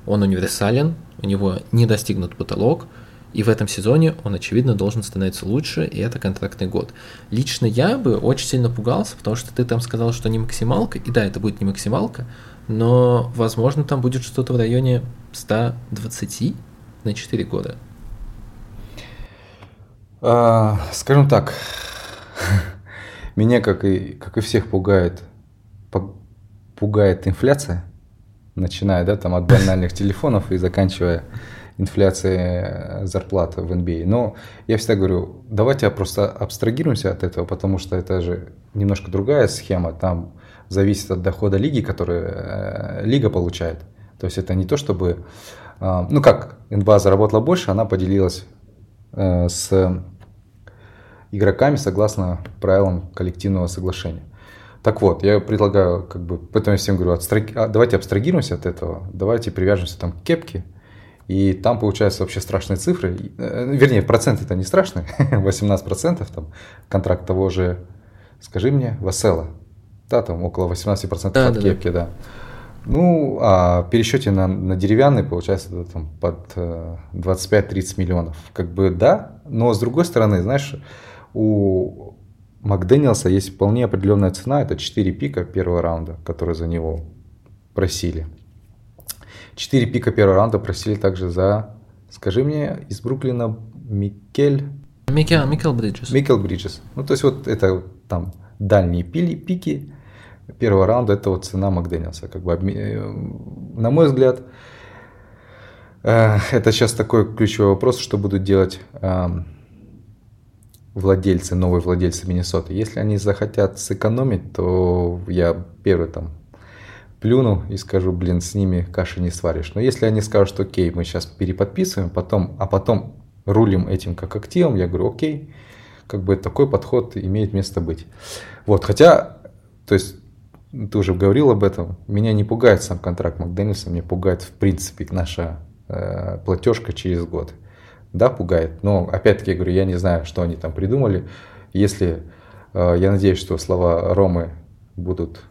Он универсален, у него не достигнут потолок – и в этом сезоне он, очевидно, должен становиться лучше, и это контрактный год. Лично я бы очень сильно пугался, потому что ты там сказал, что не максималка, и да, это будет не максималка, но, возможно, там будет что-то в районе 120 на 4 года. А, скажем так, меня, как и, как и всех, пугает, пугает инфляция, начиная да, там, от банальных телефонов и заканчивая инфляции э, зарплаты в NBA. Но я всегда говорю, давайте просто абстрагируемся от этого, потому что это же немножко другая схема. Там зависит от дохода лиги, которую э, лига получает. То есть это не то, чтобы... Э, ну как, НБА заработала больше, она поделилась э, с игроками согласно правилам коллективного соглашения. Так вот, я предлагаю, как бы, поэтому я всем говорю, абстраги... А, давайте абстрагируемся от этого, давайте привяжемся там к кепке, и там получаются вообще страшные цифры. Э, вернее, проценты это не страшные, 18% там контракт того же, скажи мне, Васела. Да, там около 18% да, от да, кепки, да. да. Ну, а в пересчете на, на деревянный получается это, там, под 25-30 э, миллионов. Как бы да, но с другой стороны, знаешь, у Макдэниелса есть вполне определенная цена, это 4 пика первого раунда, которые за него просили. Четыре пика первого раунда просили также за, скажи мне, из Бруклина Микель... Микел, Микел Бриджес. Микел Бриджес. Ну, то есть вот это там дальние пили, пики первого раунда, это вот цена Макдэниелса. Как бы, э, на мой взгляд, э, это сейчас такой ключевой вопрос, что будут делать эм, владельцы, новые владельцы Миннесоты. Если они захотят сэкономить, то я первый там плюну и скажу, блин, с ними каши не сваришь. Но если они скажут, окей, мы сейчас переподписываем, потом, а потом рулим этим как активом, я говорю, окей, как бы такой подход имеет место быть. Вот, хотя, то есть, ты уже говорил об этом, меня не пугает сам контракт Макдональдса, меня пугает в принципе наша э, платежка через год. Да, пугает, но опять-таки я говорю, я не знаю, что они там придумали. Если, э, я надеюсь, что слова Ромы будут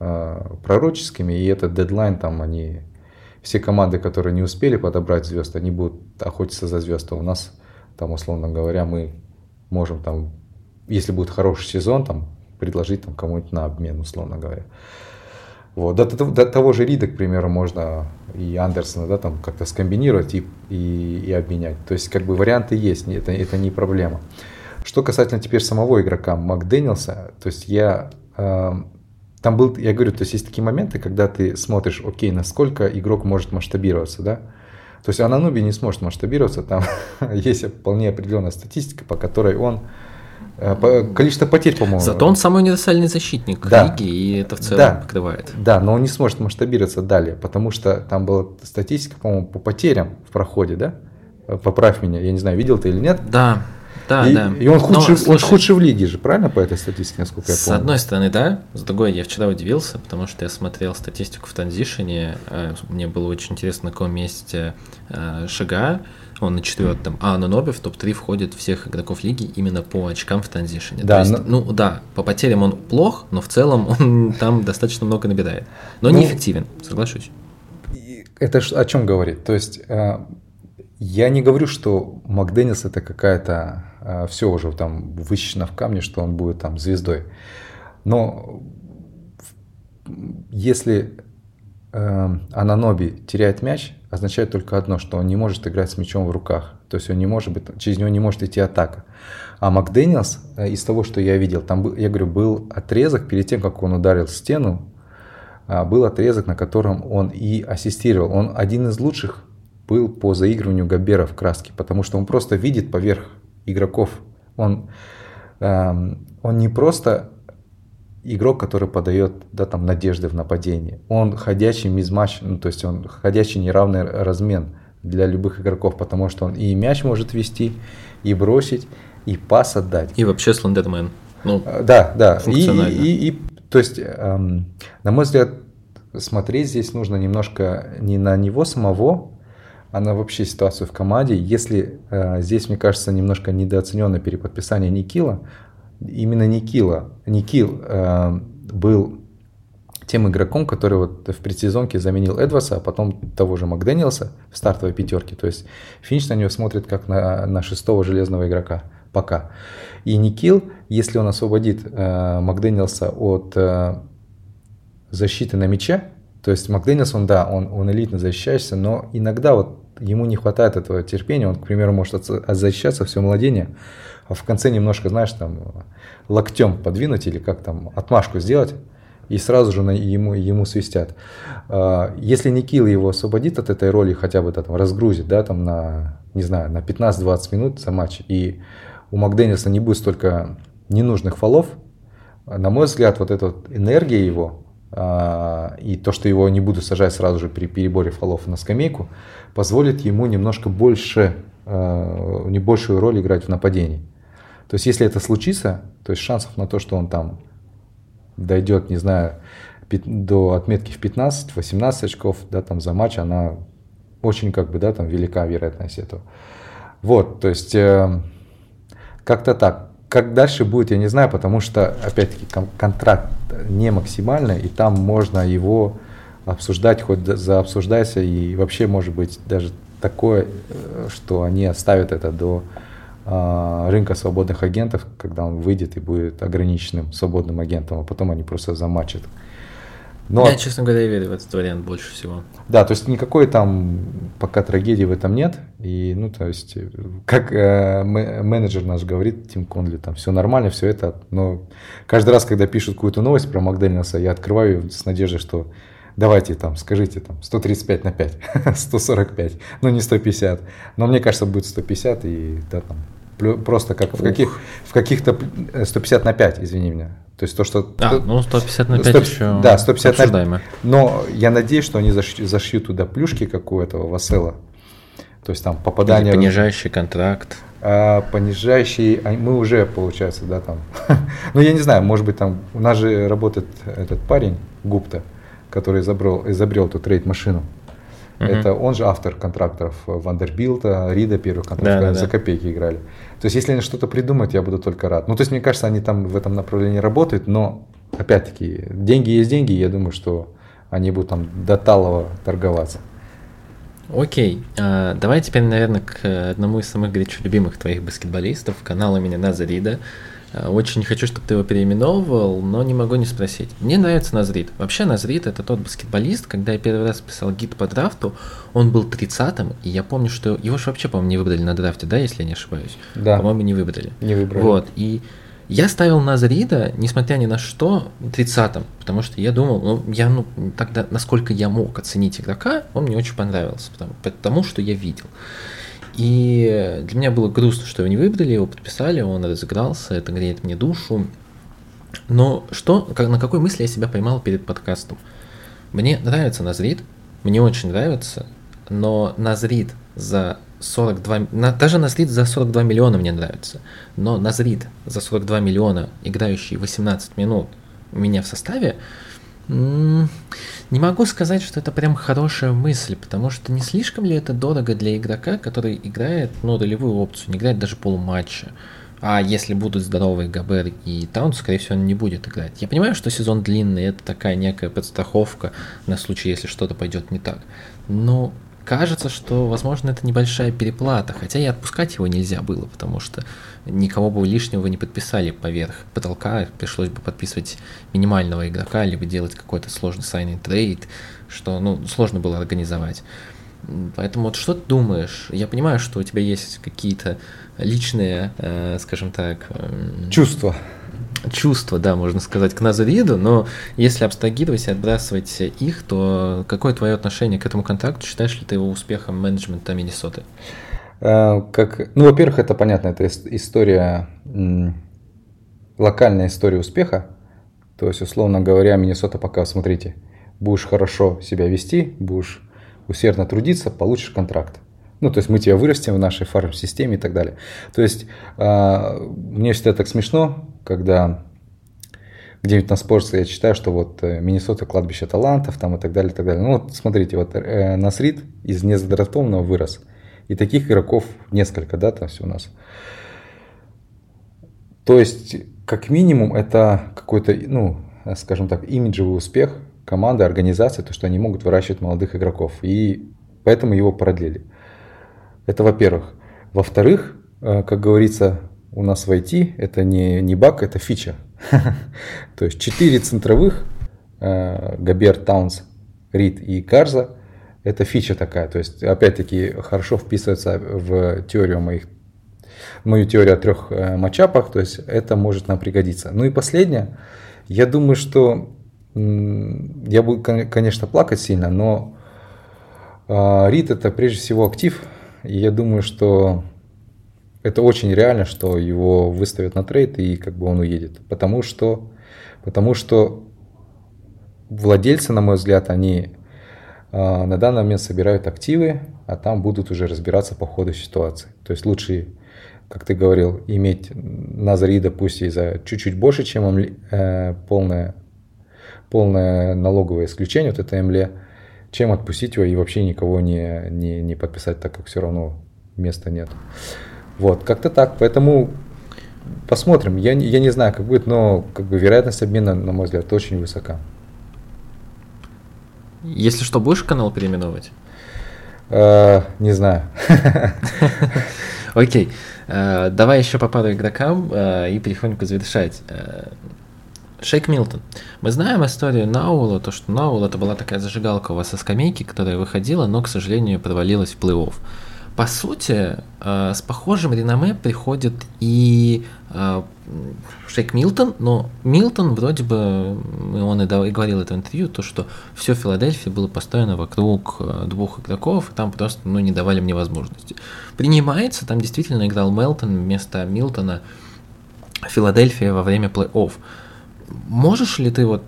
Э, пророческими, и этот дедлайн там они все команды, которые не успели подобрать звезд, они будут охотиться за звезд. А у нас там, условно говоря, мы можем там, если будет хороший сезон, там предложить там кому-нибудь на обмен, условно говоря. Вот. До, до, до того же Рида, к примеру, можно и Андерсона да, там как-то скомбинировать и, и, и обменять. То есть как бы варианты есть, это, это не проблема. Что касательно теперь самого игрока Макдэниелса, то есть я э, там был, я говорю, то есть есть такие моменты, когда ты смотришь, окей, насколько игрок может масштабироваться, да, то есть Анануби не сможет масштабироваться, там есть вполне определенная статистика, по которой он количество потерь, по-моему. Зато он самый универсальный защитник да. лиги, и это в целом да. покрывает. Да, но он не сможет масштабироваться далее, потому что там была статистика, по-моему, по потерям в проходе, да? Поправь меня, я не знаю, видел ты или нет. Да. Да, и, да. И он худший, Но, слушай, он худший в лиге же, правильно по этой статистике, насколько я С помню? одной стороны, да. С другой, я вчера удивился, потому что я смотрел статистику в транзишене. э, Мне было очень интересно, на каком месте э, Шага. Он на четвертом. А Ананобе в топ-3 входит всех игроков лиги именно по очкам в транзишене. Да, То есть, но- ну да, по потерям он плох, но в целом он там достаточно много набирает. Но Ну, неэффективен, соглашусь. Это о чем говорит? То есть э, я не говорю, что Макденнис это какая-то все уже там высечено в камне, что он будет там звездой. Но если э, Ананоби теряет мяч, означает только одно, что он не может играть с мячом в руках. То есть он не может быть, через него не может идти атака. А Макдэниелс, э, из того, что я видел, там, был, я говорю, был отрезок перед тем, как он ударил стену, а, был отрезок, на котором он и ассистировал. Он один из лучших был по заигрыванию Габера в краске, потому что он просто видит поверх игроков. Он, эм, он не просто игрок, который подает да, там, надежды в нападении. Он ходячий мизматч, ну, то есть он ходячий неравный размен для любых игроков, потому что он и мяч может вести, и бросить, и пас отдать. И вообще слендермен. Ну, Э, Да, да. И, Функционально. и- и- то есть, эм, на мой взгляд, смотреть здесь нужно немножко не на него самого, а на вообще ситуацию в команде. Если э, здесь, мне кажется, немножко недооцененное переподписание Никила, именно Никила, Никил э, был тем игроком, который вот в предсезонке заменил Эдваса, а потом того же Макдэниелса в стартовой пятерке. То есть Финч на него смотрит как на, на шестого железного игрока пока. И Никил, если он освободит э, Макдэниелса от э, защиты на мяче, то есть Макдэниелс, он, да, он, он элитно защищаешься, но иногда вот ему не хватает этого терпения, он, к примеру, может защищаться все младение, а в конце немножко, знаешь, там локтем подвинуть или как там отмашку сделать, и сразу же ему, ему свистят. А, Если Никил его освободит от этой роли, хотя бы там, разгрузит, да, там на, не знаю, на 15-20 минут за матч, и у Макдэниелса не будет столько ненужных фолов, на мой взгляд, вот эта вот энергия его и то, что его не буду сажать сразу же при переборе фолов на скамейку, позволит ему немножко больше, а, не большую роль играть в нападении. То есть, если это случится, то есть шансов на то, что он там дойдет, не знаю, до отметки в 15-18 очков, да, там за матч, она очень как бы, да, там велика вероятность этого. Вот, то есть э, как-то так. Как дальше будет, я не знаю, потому что, опять-таки, кон- контракт не максимальный, и там можно его обсуждать, хоть за- заобсуждайся, и вообще может быть даже такое, э, что они оставят это до а, рынка свободных агентов, когда он выйдет и будет ограниченным свободным агентом, а потом они просто замачат. Но, я, честно говоря, верю в этот вариант больше всего. да, то есть никакой там пока трагедии в этом нет. И, ну, то есть, э, как э, ме- менеджер наш говорит, Тим Конли, там все нормально, все это. Но каждый раз, когда пишут какую-то новость про Макдональдса, я открываю её с надеждой, что давайте там, скажите там 135 на 5, 145, ну не 150. Но мне кажется, будет 150 и да, там просто как в, каких, в каких-то э, 150 на 5, извини меня. То есть то, что... А, ну 150 на 5 100 еще да, 150 на- обсуждаемо. Но я надеюсь, что они зашьют, зашьют туда плюшки, как у этого Васела. То есть там Или попадание... понижающий контракт. А, понижающий, а мы уже, получается, да, там. ну, я не знаю, может быть, там, у нас же работает этот парень, Гупта, который изобрел, изобрел эту трейд-машину. Мгм. Это он же автор контрактов Вандербилта, Рида первых контрактов, Да, да, за да. копейки играли. То есть, если они что-то придумают, я буду только рад. Ну, то есть, мне кажется, они там в этом направлении работают, но, опять-таки, деньги есть деньги, и я думаю, что они будут там до талого торговаться. Окей, а, давай теперь, наверное, к одному из самых горячо любимых твоих баскетболистов, канал имени Назарида. А, Очень хочу, чтобы ты его переименовывал, но не могу не спросить. Мне нравится Назрид. Вообще Назрид это тот баскетболист, когда я первый раз писал гид по драфту, он был 30-м, и я помню, что его же вообще, по-моему, не выбрали на драфте, да, если я не ошибаюсь? Да. По-моему, не выбрали. Не выбрали. Вот, и я ставил Назарида, несмотря ни на что, 30-м, потому что я думал, ну, я, ну, тогда, насколько я мог оценить игрока, он мне очень понравился, потому, потому что я видел. И для меня было грустно, что его не выбрали, его подписали, он разыгрался, это греет мне душу. Но что, как- на какой мысли я себя поймал перед подкастом? Мне нравится Назрид, мне очень нравится, но Назрид за 42, на, даже Назрит за 42 миллиона мне нравится, но Назрит за 42 миллиона, играющий 18 минут у меня в составе, не могу сказать, что это прям хорошая мысль, потому что не слишком ли это дорого для игрока, который играет, ну, ролевую опцию, не играет даже полуматча. А если будут здоровые Габер и Таун, скорее всего, он не будет играть. Я понимаю, что сезон длинный, это такая некая подстраховка на случай, если что-то пойдет не так. Но кажется, что, возможно, это небольшая переплата, хотя и отпускать его нельзя было, потому что никого бы лишнего не подписали поверх потолка, пришлось бы подписывать минимального игрока, либо делать какой-то сложный сайный трейд, что ну, сложно было организовать. Поэтому вот что ты думаешь? Я понимаю, что у тебя есть какие-то личные, э, скажем так... Э, чувства чувства, да, можно сказать, к Назариду, но если абстрагировать и отбрасывать их, то какое твое отношение к этому контракту? Считаешь ли ты его успехом менеджмента Миннесоты? Э, как, ну, во-первых, это понятно, это история, локальная история успеха. То есть, условно говоря, Миннесота пока, смотрите, будешь хорошо себя вести, будешь усердно трудиться, получишь контракт. Ну, то есть мы тебя вырастим в нашей фарм-системе и так далее. То есть э, мне всегда так смешно, когда где-нибудь на спорте я читаю, что вот э, Миннесота кладбище талантов там и так далее, и так далее. Ну вот смотрите, вот э, Насрид из незадратованного вырос. И таких игроков несколько, да, там все у нас. То есть, как минимум, это какой-то, ну, скажем так, имиджевый успех команды, организации, то, что они могут выращивать молодых игроков. И поэтому его продлили. Это во-первых. Во-вторых, э, как говорится, у нас в IT это не, не баг, это фича. То есть четыре центровых, э, Габер, Таунс, Рид и Карза, это фича такая. То есть, опять-таки, хорошо вписывается в теорию моих мою теорию о трех э, матчапах, то есть это может нам пригодиться. Ну и последнее, я думаю, что я буду, конечно, плакать сильно, но Рид это прежде всего актив, и я думаю, что это очень реально, что его выставят на трейд и как бы он уедет. Потому что, потому что владельцы, на мой взгляд, они э, на данный момент собирают активы, а там будут уже разбираться по ходу ситуации. То есть лучше, как ты говорил, иметь Назарида пусть и за чуть-чуть больше, чем э, полное, полное налоговое исключение, вот это МЛЕ, чем отпустить его и вообще никого не, не, не подписать, так как все равно места нет. Вот, как-то так. Поэтому посмотрим. Я, я не знаю, как будет, но как бы вероятность обмена, на мой взгляд, очень высока. Если что, будешь канал переименовывать? Uh, не знаю. Окей. Uh, давай еще по пару игрокам uh, и потихоньку завершать. Шейк Милтон. Мы знаем историю Наула, то, что Наул это была такая зажигалка у вас со скамейки, которая выходила, но, к сожалению, провалилась в плей-офф. По сути, э, с похожим реноме приходит и э, Шейк Милтон, но Милтон вроде бы, он и говорил это в интервью, то, что все в Филадельфии было построено вокруг э, двух игроков, и там просто ну, не давали мне возможности. Принимается, там действительно играл Мелтон вместо Милтона Филадельфия во время плей-офф. Можешь ли ты вот,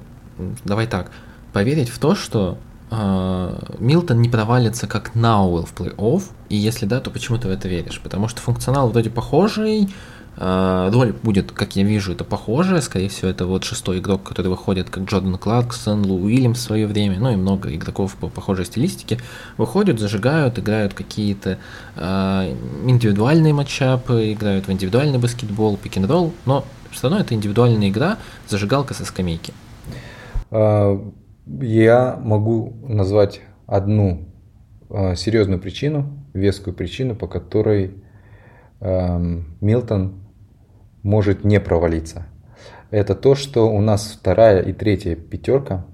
давай так, поверить в то, что Милтон не провалится как Науэлл в плей-офф, и если да, то почему ты в это веришь? Потому что функционал вроде похожий, роль будет, как я вижу, это похожая, скорее всего, это вот шестой игрок, который выходит, как Джордан Кларксон, Лу Уильямс в свое время, ну и много игроков по похожей стилистике, выходят, зажигают, играют какие-то э, индивидуальные матчапы, играют в индивидуальный баскетбол, пик-н-ролл, но все равно это индивидуальная игра, зажигалка со скамейки. А, я могу назвать одну а, серьезную причину, вескую причину, по которой Милтон может не провалиться. Это то, что у нас вторая и третья пятерка,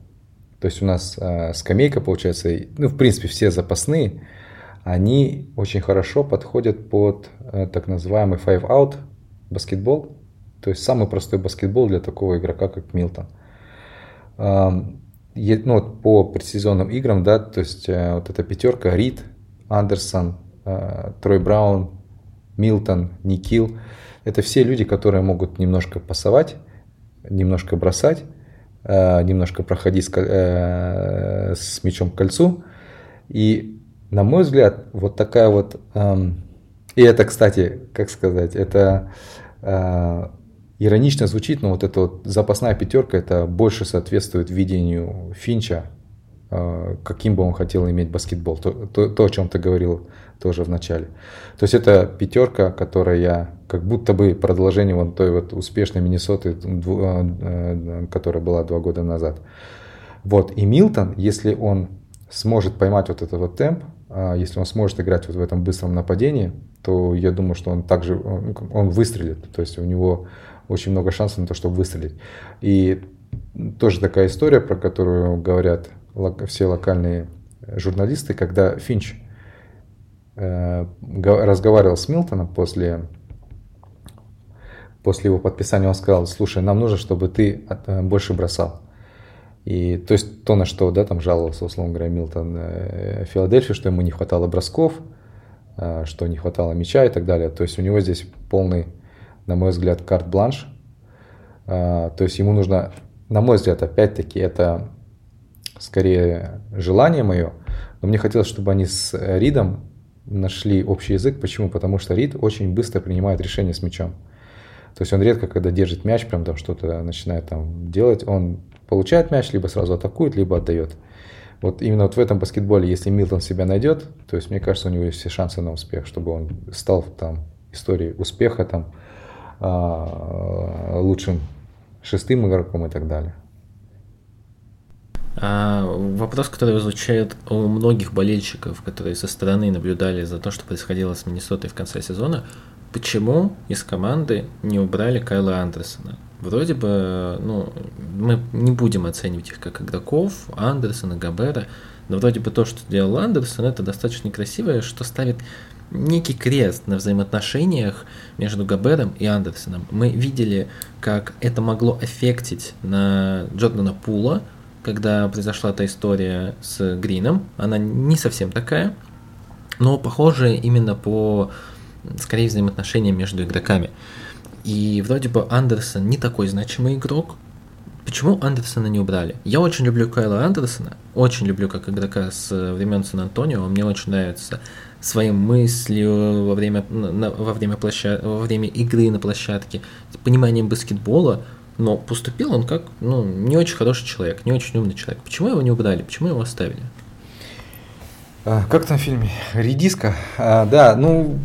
то есть у нас э, скамейка получается, ну в принципе все запасные, они очень хорошо подходят под э, так называемый five out баскетбол, то есть самый простой баскетбол для такого игрока, как Милтон. Ну, вот по предсезонным играм, да, то есть э, вот эта пятерка, Рид, Андерсон, э, Трой Браун, Милтон, Никил, это все люди, которые могут немножко пасовать, немножко бросать, э, немножко проходить с, мячом к кольцу. И на мой взгляд, вот такая вот... Эм, и это, кстати, как сказать, это иронично звучит, но вот эта вот запасная пятерка, это больше соответствует видению Финча, э, каким бы он хотел иметь баскетбол. То, то, то, о чем ты говорил тоже в начале. То есть это пятерка, которая как будто бы продолжение вот той вот успешной Миннесоты, э, э, которая была два года назад. Вот. И Милтон, если он сможет поймать вот этот вот темп, а, если он сможет играть вот в этом быстром нападении, то я думаю, что он также он выстрелит. То есть у него очень много шансов на то, чтобы выстрелить. И тоже такая история, про которую говорят все локальные журналисты, когда Финч э, разговаривал с Милтоном после, после его подписания, он сказал, слушай, нам нужно, чтобы ты э, больше бросал. И то есть то, на что да, там жаловался, условно говоря, Милтон э, Филадельфии, что ему не хватало бросков, что не хватало мяча и так далее. То есть у него здесь полный, на мой взгляд, карт-бланш. Э, то есть ему нужно, на мой взгляд, опять-таки, это скорее желание мое, но мне хотелось, чтобы они с Ридом нашли общий язык. Почему? Потому что Рид очень быстро принимает решения с мячом. То есть он редко, когда держит мяч, прям там что-то начинает там делать, он получает мяч, либо сразу атакует, либо отдает. Вот именно вот в этом баскетболе, если Милтон себя найдет, то есть мне кажется, у него есть все шансы на успех, чтобы он стал там историей успеха, там а, лучшим шестым игроком и так далее. А, вопрос, который звучит у многих болельщиков, которые со стороны наблюдали за то, что происходило с Миннесотой в конце сезона, почему из команды не убрали Кайла Андерсона? Вроде бы, ну, мы не будем оценивать их как игроков, Андерсона, Габера, но вроде бы то, что делал Андерсон, это достаточно красивое, что ставит некий крест на взаимоотношениях между Габером и Андерсоном. Мы видели, как это могло эффектить на Джордана Пула, когда произошла эта история с Грином. Она не совсем такая, но похожая именно по, скорее, взаимоотношениям между игроками. И вроде бы Андерсон не такой значимый игрок. Почему Андерсона не убрали? Я очень люблю Кайла Андерсона, очень люблю как игрока с времен Сан-Антонио, он мне очень нравится своей мыслью во время, на, во, время площад... во время игры на площадке, пониманием баскетбола, но поступил он как ну, не очень хороший человек, не очень умный человек. Почему его не убрали? Почему его оставили? А, как там в фильме? Редиска? А, да, ну,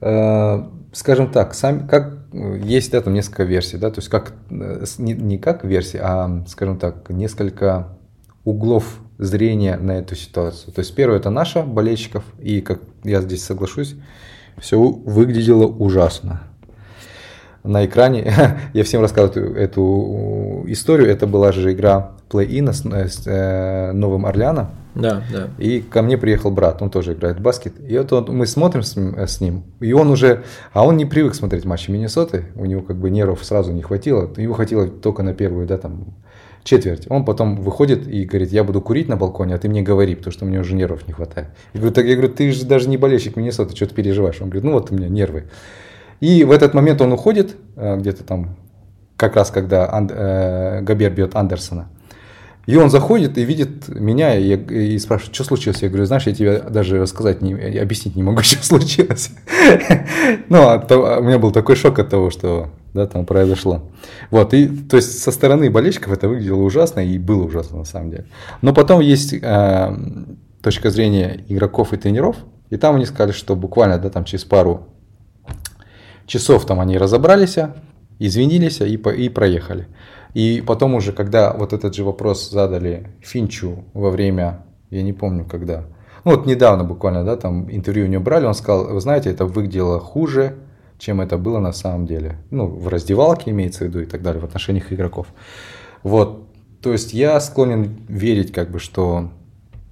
а, скажем так, сам, как есть да, там несколько версий, да, то есть как не, не как версии, а, скажем так, несколько углов зрения на эту ситуацию. То есть первое это наша болельщиков, и как я здесь соглашусь, все выглядело ужасно. На экране я всем рассказываю эту, эту историю. Это была же игра плей-ина с, с э, Новым Орлеаном. Да, да. И ко мне приехал брат, он тоже играет в баскет. И вот он, мы смотрим с, с ним, и он уже, а он не привык смотреть матчи Миннесоты, у него как бы нервов сразу не хватило, его хватило только на первую, да, там, четверть. Он потом выходит и говорит, я буду курить на балконе, а ты мне говори, потому что мне уже нервов не хватает. Я говорю, так, я говорю ты же даже не болельщик Миннесоты, что ты переживаешь? Он говорит, ну вот у меня нервы. И в этот момент он уходит, э, где-то там, как раз когда Анд, э, Габер бьет Андерсона. И он заходит и видит меня и, и спрашивает, что случилось? Я говорю, знаешь, я тебе даже рассказать, не, объяснить не могу, что случилось. Ну, а а у меня был такой шок от того, что да, там произошло. Вот, и то есть со стороны болельщиков это выглядело ужасно и было ужасно на самом деле. Но потом есть э, точка зрения игроков и тренеров, и там они сказали, что буквально да, там через пару часов там они разобрались, извинились и, и проехали. И потом уже, когда вот этот же вопрос задали Финчу во время, я не помню когда, ну вот недавно буквально, да, там интервью у него брали, он сказал, вы знаете, это выглядело хуже, чем это было на самом деле. Ну, в раздевалке имеется в виду и так далее, в отношениях игроков. Вот, то есть я склонен верить, как бы, что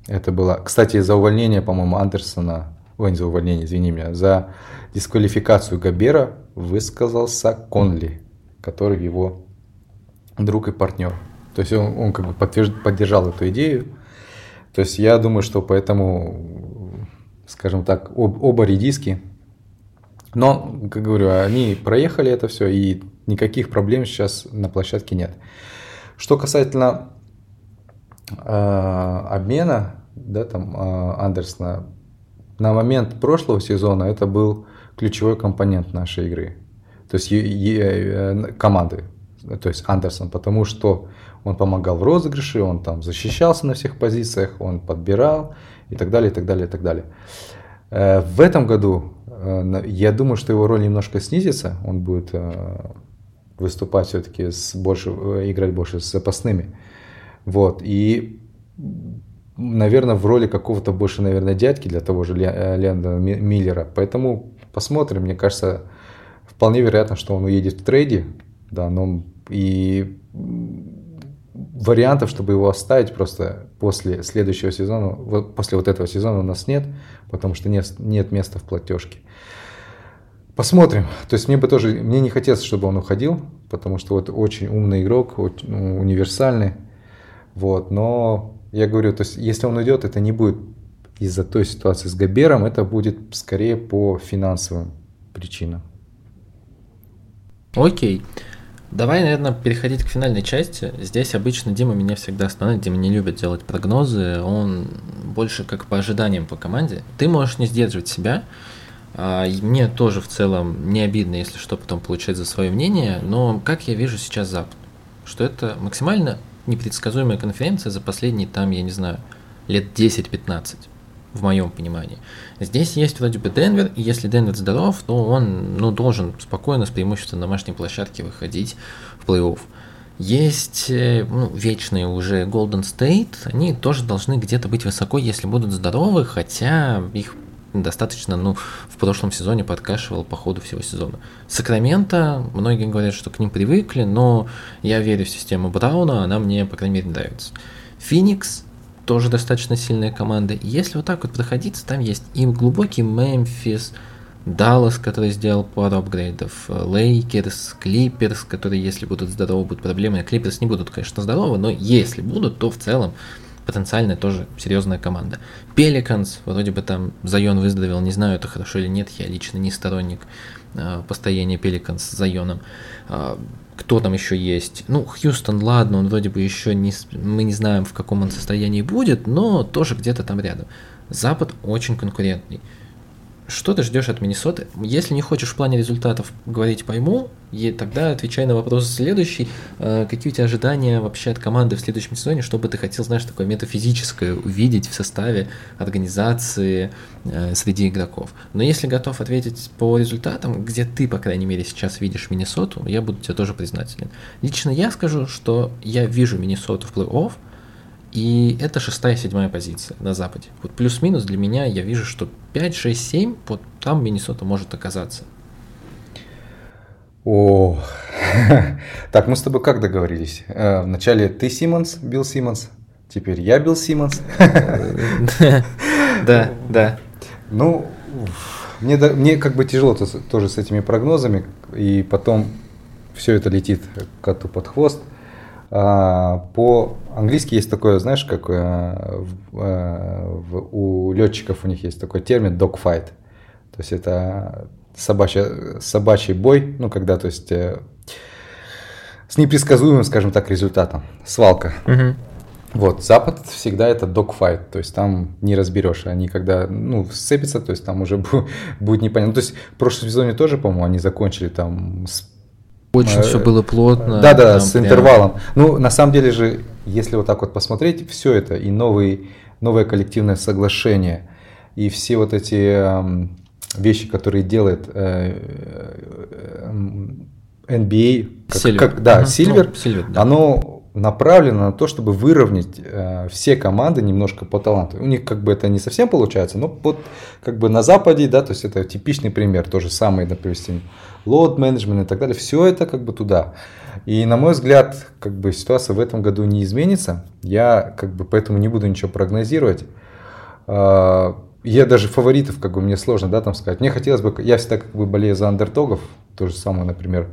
это было... Кстати, за увольнение, по-моему, Андерсона, ой, не за увольнение, извини меня, за дисквалификацию Габера высказался Конли, который его друг и партнер. То есть он, он как бы подтверж... поддержал эту идею. То есть я думаю, что поэтому, скажем так, об, оба редиски. Но, как говорю, они проехали это все, и никаких проблем сейчас на площадке нет. Что касательно э, обмена, да, там а, Андерсона, на момент прошлого сезона это был ключевой компонент нашей игры. То есть е- е- э, команды, то есть Андерсон, потому что он помогал в розыгрыше, он там защищался на всех позициях, он подбирал и так далее, и так далее, и так далее. Э, в этом году э, я думаю, что его роль немножко снизится, он будет выступать все-таки с больше, играть больше с запасными. Вот, и наверное, в роли какого-то больше, наверное, дядьки для того же Ленда Миллера. Поэтому посмотрим. Мне кажется, вполне вероятно, что он уедет в трейде. Да, но и вариантов, чтобы его оставить просто после следующего сезона, после вот этого сезона у нас нет, потому что нет, нет места в платежке. Посмотрим. То есть мне бы тоже, мне не хотелось, чтобы он уходил, потому что вот очень умный игрок, очень, ну, универсальный. Вот, но я говорю, то есть если он уйдет, это не будет из-за той ситуации с Габером, это будет скорее по финансовым причинам. Окей. Давай, наверное, переходить к финальной части. Здесь обычно Дима меня всегда останавливает. Дима не любит делать прогнозы. Он больше как по ожиданиям по команде. Ты можешь не сдерживать себя. А, мне тоже в целом не обидно, если что, потом получать за свое мнение. Но как я вижу сейчас Запад? Что это максимально непредсказуемая конференция за последние, там, я не знаю, лет 10-15, в моем понимании. Здесь есть вроде бы Денвер, и если Денвер здоров, то он ну, должен спокойно с преимуществом на домашней площадке выходить в плей-офф. Есть э, ну, вечные уже Golden State, они тоже должны где-то быть высоко, если будут здоровы, хотя их достаточно, ну, в прошлом сезоне подкашивал по ходу всего сезона. Сакраменто, многие говорят, что к ним привыкли, но я верю в систему Брауна, она мне, по крайней мере, нравится. Феникс тоже достаточно сильная команда. Если вот так вот пройтись, там есть и глубокий Мемфис, Даллас, который сделал пару апгрейдов, Лейкерс, Клиперс, которые, если будут здоровы, будут проблемы. Клиперс не будут, конечно, здоровы, но если будут, то в целом потенциальная тоже серьезная команда. Пеликанс, вроде бы там Зайон выздоровел, не знаю, это хорошо или нет, я лично не сторонник э, постояния Пеликанс с Зайоном. Э, кто там еще есть? Ну, Хьюстон, ладно, он вроде бы еще не, мы не знаем, в каком он состоянии будет, но тоже где-то там рядом. Запад очень конкурентный. Что ты ждешь от Миннесоты? Если не хочешь в плане результатов говорить пойму, и тогда отвечай на вопрос следующий. Э, какие у тебя ожидания вообще от команды в следующем сезоне? Что бы ты хотел, знаешь, такое метафизическое увидеть в составе организации э, среди игроков? Но если готов ответить по результатам, где ты, по крайней мере, сейчас видишь Миннесоту, я буду тебе тоже признателен. Лично я скажу, что я вижу Миннесоту в плей-офф, и это шестая, седьмая позиция на Западе. Вот плюс-минус для меня я вижу, что 5, 6, 7, вот там Миннесота может оказаться. О, так мы с тобой как договорились? Э, вначале ты Симмонс, Билл Симмонс, теперь я Билл Симмонс. Да, да. Ну, мне, мне как бы тяжело тоже с этими прогнозами, и потом все это летит коту под хвост. А, по-английски есть такое, знаешь, как э, э, у летчиков у них есть такой термин dogfight. То есть это собачья, собачий бой, ну, когда, то есть, э, с непредсказуемым, скажем так, результатом. Свалка. Угу. Вот, Запад всегда это dogfight, то есть там не разберешь, они когда, ну, сцепятся, то есть там уже будет непонятно. То есть в прошлом сезоне тоже, по-моему, они закончили там с очень все было плотно. Да, да, с прям... интервалом. Ну, на самом деле же, если вот так вот посмотреть, все это и новый, новое коллективное соглашение, и все вот эти э, вещи, которые делает э, э, NBA, как, Silver. как, да, Сильвер, ну, Silver да. оно направлено на то, чтобы выровнять э, все команды немножко по таланту. У них как бы это не совсем получается, но вот как бы на Западе, да, то есть это типичный пример, то же самое, load management и так далее, все это как бы туда. И на мой взгляд, как бы ситуация в этом году не изменится. Я как бы поэтому не буду ничего прогнозировать. Э, я даже фаворитов, как бы мне сложно, да, там сказать. Мне хотелось бы, я всегда как бы болею за андердогов, то же самое, например,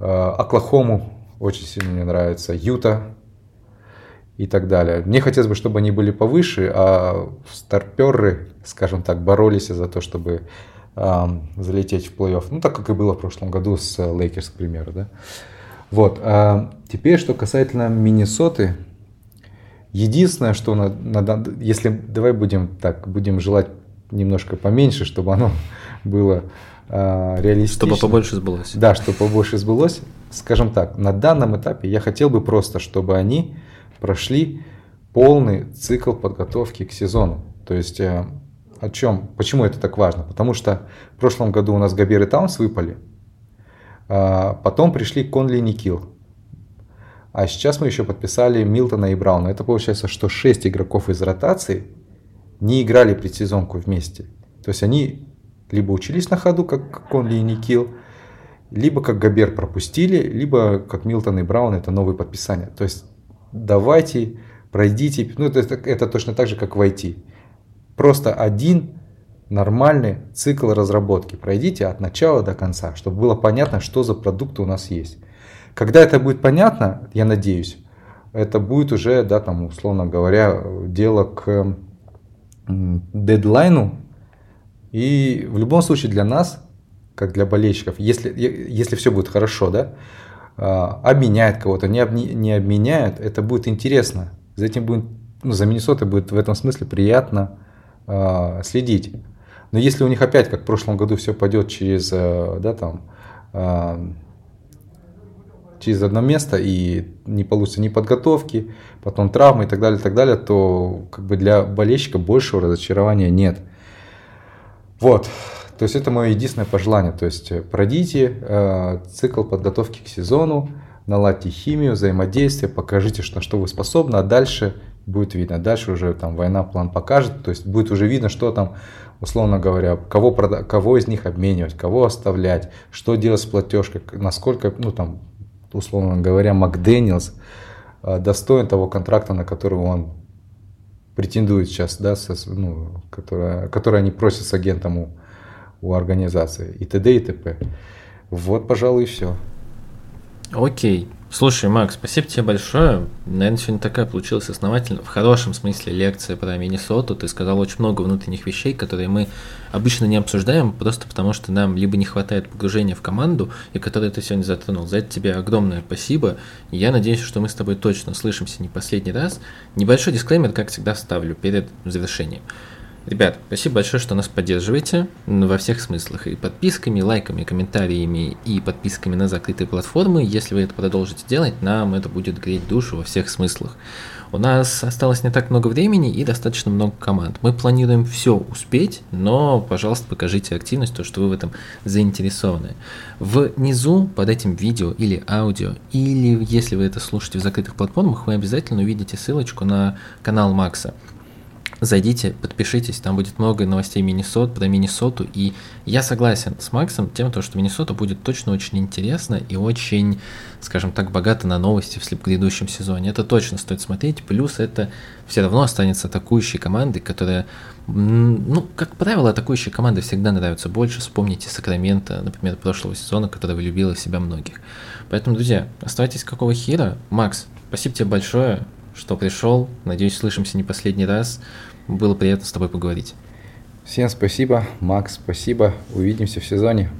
э, Оклахому очень сильно мне нравится, Юта и так далее. Мне хотелось бы, чтобы они были повыше, а старперы, скажем так, боролись за то, чтобы э, залететь в плей-офф. Ну, так как и было в прошлом году с Лейкерс, к примеру. Да? Вот. А теперь, что касательно Миннесоты, Единственное, что надо, если давай будем так, будем желать немножко поменьше, чтобы оно было реалистично. Чтобы побольше сбылось. Да, чтобы побольше сбылось. Скажем так, на данном этапе я хотел бы просто, чтобы они прошли полный цикл подготовки к сезону. То есть э, о чем, почему это так важно? Потому что в прошлом году у нас Габер и Таунс выпали, а потом пришли Конли и Никил. А сейчас мы еще подписали Милтона и Брауна. Это получается, что 6 игроков из ротации не играли предсезонку вместе. То есть они либо учились на ходу, как Конли и Никил, либо как Габер пропустили, либо как Милтон и Браун, это новые подписания. То есть давайте, пройдите, ну это, это точно так же, как в IT. Просто один нормальный цикл разработки пройдите от начала до конца, чтобы было понятно, что за продукты у нас есть. Когда это будет понятно, я надеюсь, это будет уже, да, там, условно говоря, дело к дедлайну. И в любом случае для нас, как для болельщиков, если, если все будет хорошо, да, а, обменяют кого-то, не, об, не обменяют, это будет интересно. За этим будет, ну, за Миннесотой будет в этом смысле приятно э, следить. Но если у них опять, как в прошлом году, все пойдет через, э, да, там, э, через одно место и не получится ни подготовки, потом травмы и так далее, и так далее, то как бы для болельщика большего разочарования нет. Вот. То есть это мое единственное пожелание. То есть пройдите э, цикл подготовки к сезону, наладьте химию, взаимодействие, покажите, на что вы способны, а дальше будет видно. Дальше уже там война план покажет, то есть будет уже видно, что там, условно говоря, кого, кого из них обменивать, кого оставлять, что делать с платежкой, насколько, ну там, условно говоря, Макдэниелс э, достоин того контракта, на который он претендует сейчас, да, со, ну, который, который они просят с агентом у, у организации, и т.д. и т.п. Вот, пожалуй, и все. Окей. Слушай, Макс, спасибо тебе большое. Наверное, сегодня такая получилась основательная, в хорошем смысле лекция про Миннесоту. Ты сказал очень много внутренних вещей, которые мы обычно не обсуждаем, просто потому что нам либо не хватает погружения в команду, и которые ты сегодня затронул. За это тебе огромное спасибо. Я надеюсь, что мы с тобой точно слышимся не последний раз. Небольшой дисклеймер, как всегда, вставлю перед завершением. Ребят, спасибо большое, что нас поддерживаете во всех смыслах. И подписками, лайками, комментариями и подписками на закрытые платформы. Если вы это продолжите делать, нам это будет греть душу во всех смыслах. У нас осталось не так много времени и достаточно много команд. Мы планируем все успеть, но, пожалуйста, покажите активность, то, что вы в этом заинтересованы. Внизу под этим видео или аудио, или если вы это слушаете в закрытых платформах, вы обязательно увидите ссылочку на канал Макса. Зайдите, подпишитесь, там будет много новостей Миннесот, про Миннесоту, и я согласен с Максом тем, что Миннесота будет точно очень интересно и очень, скажем так, богато на новости в грядущем сезоне. Это точно стоит смотреть, плюс это все равно останется атакующей командой, которая, ну, как правило, атакующие команды всегда нравятся больше. Вспомните Сакрамента, например, прошлого сезона, который влюбила в себя многих. Поэтому, друзья, оставайтесь какого хера. Макс, спасибо тебе большое, что пришел. Надеюсь, слышимся не последний раз. Было приятно с тобой поговорить. Всем спасибо, Макс, спасибо. Увидимся в сезоне.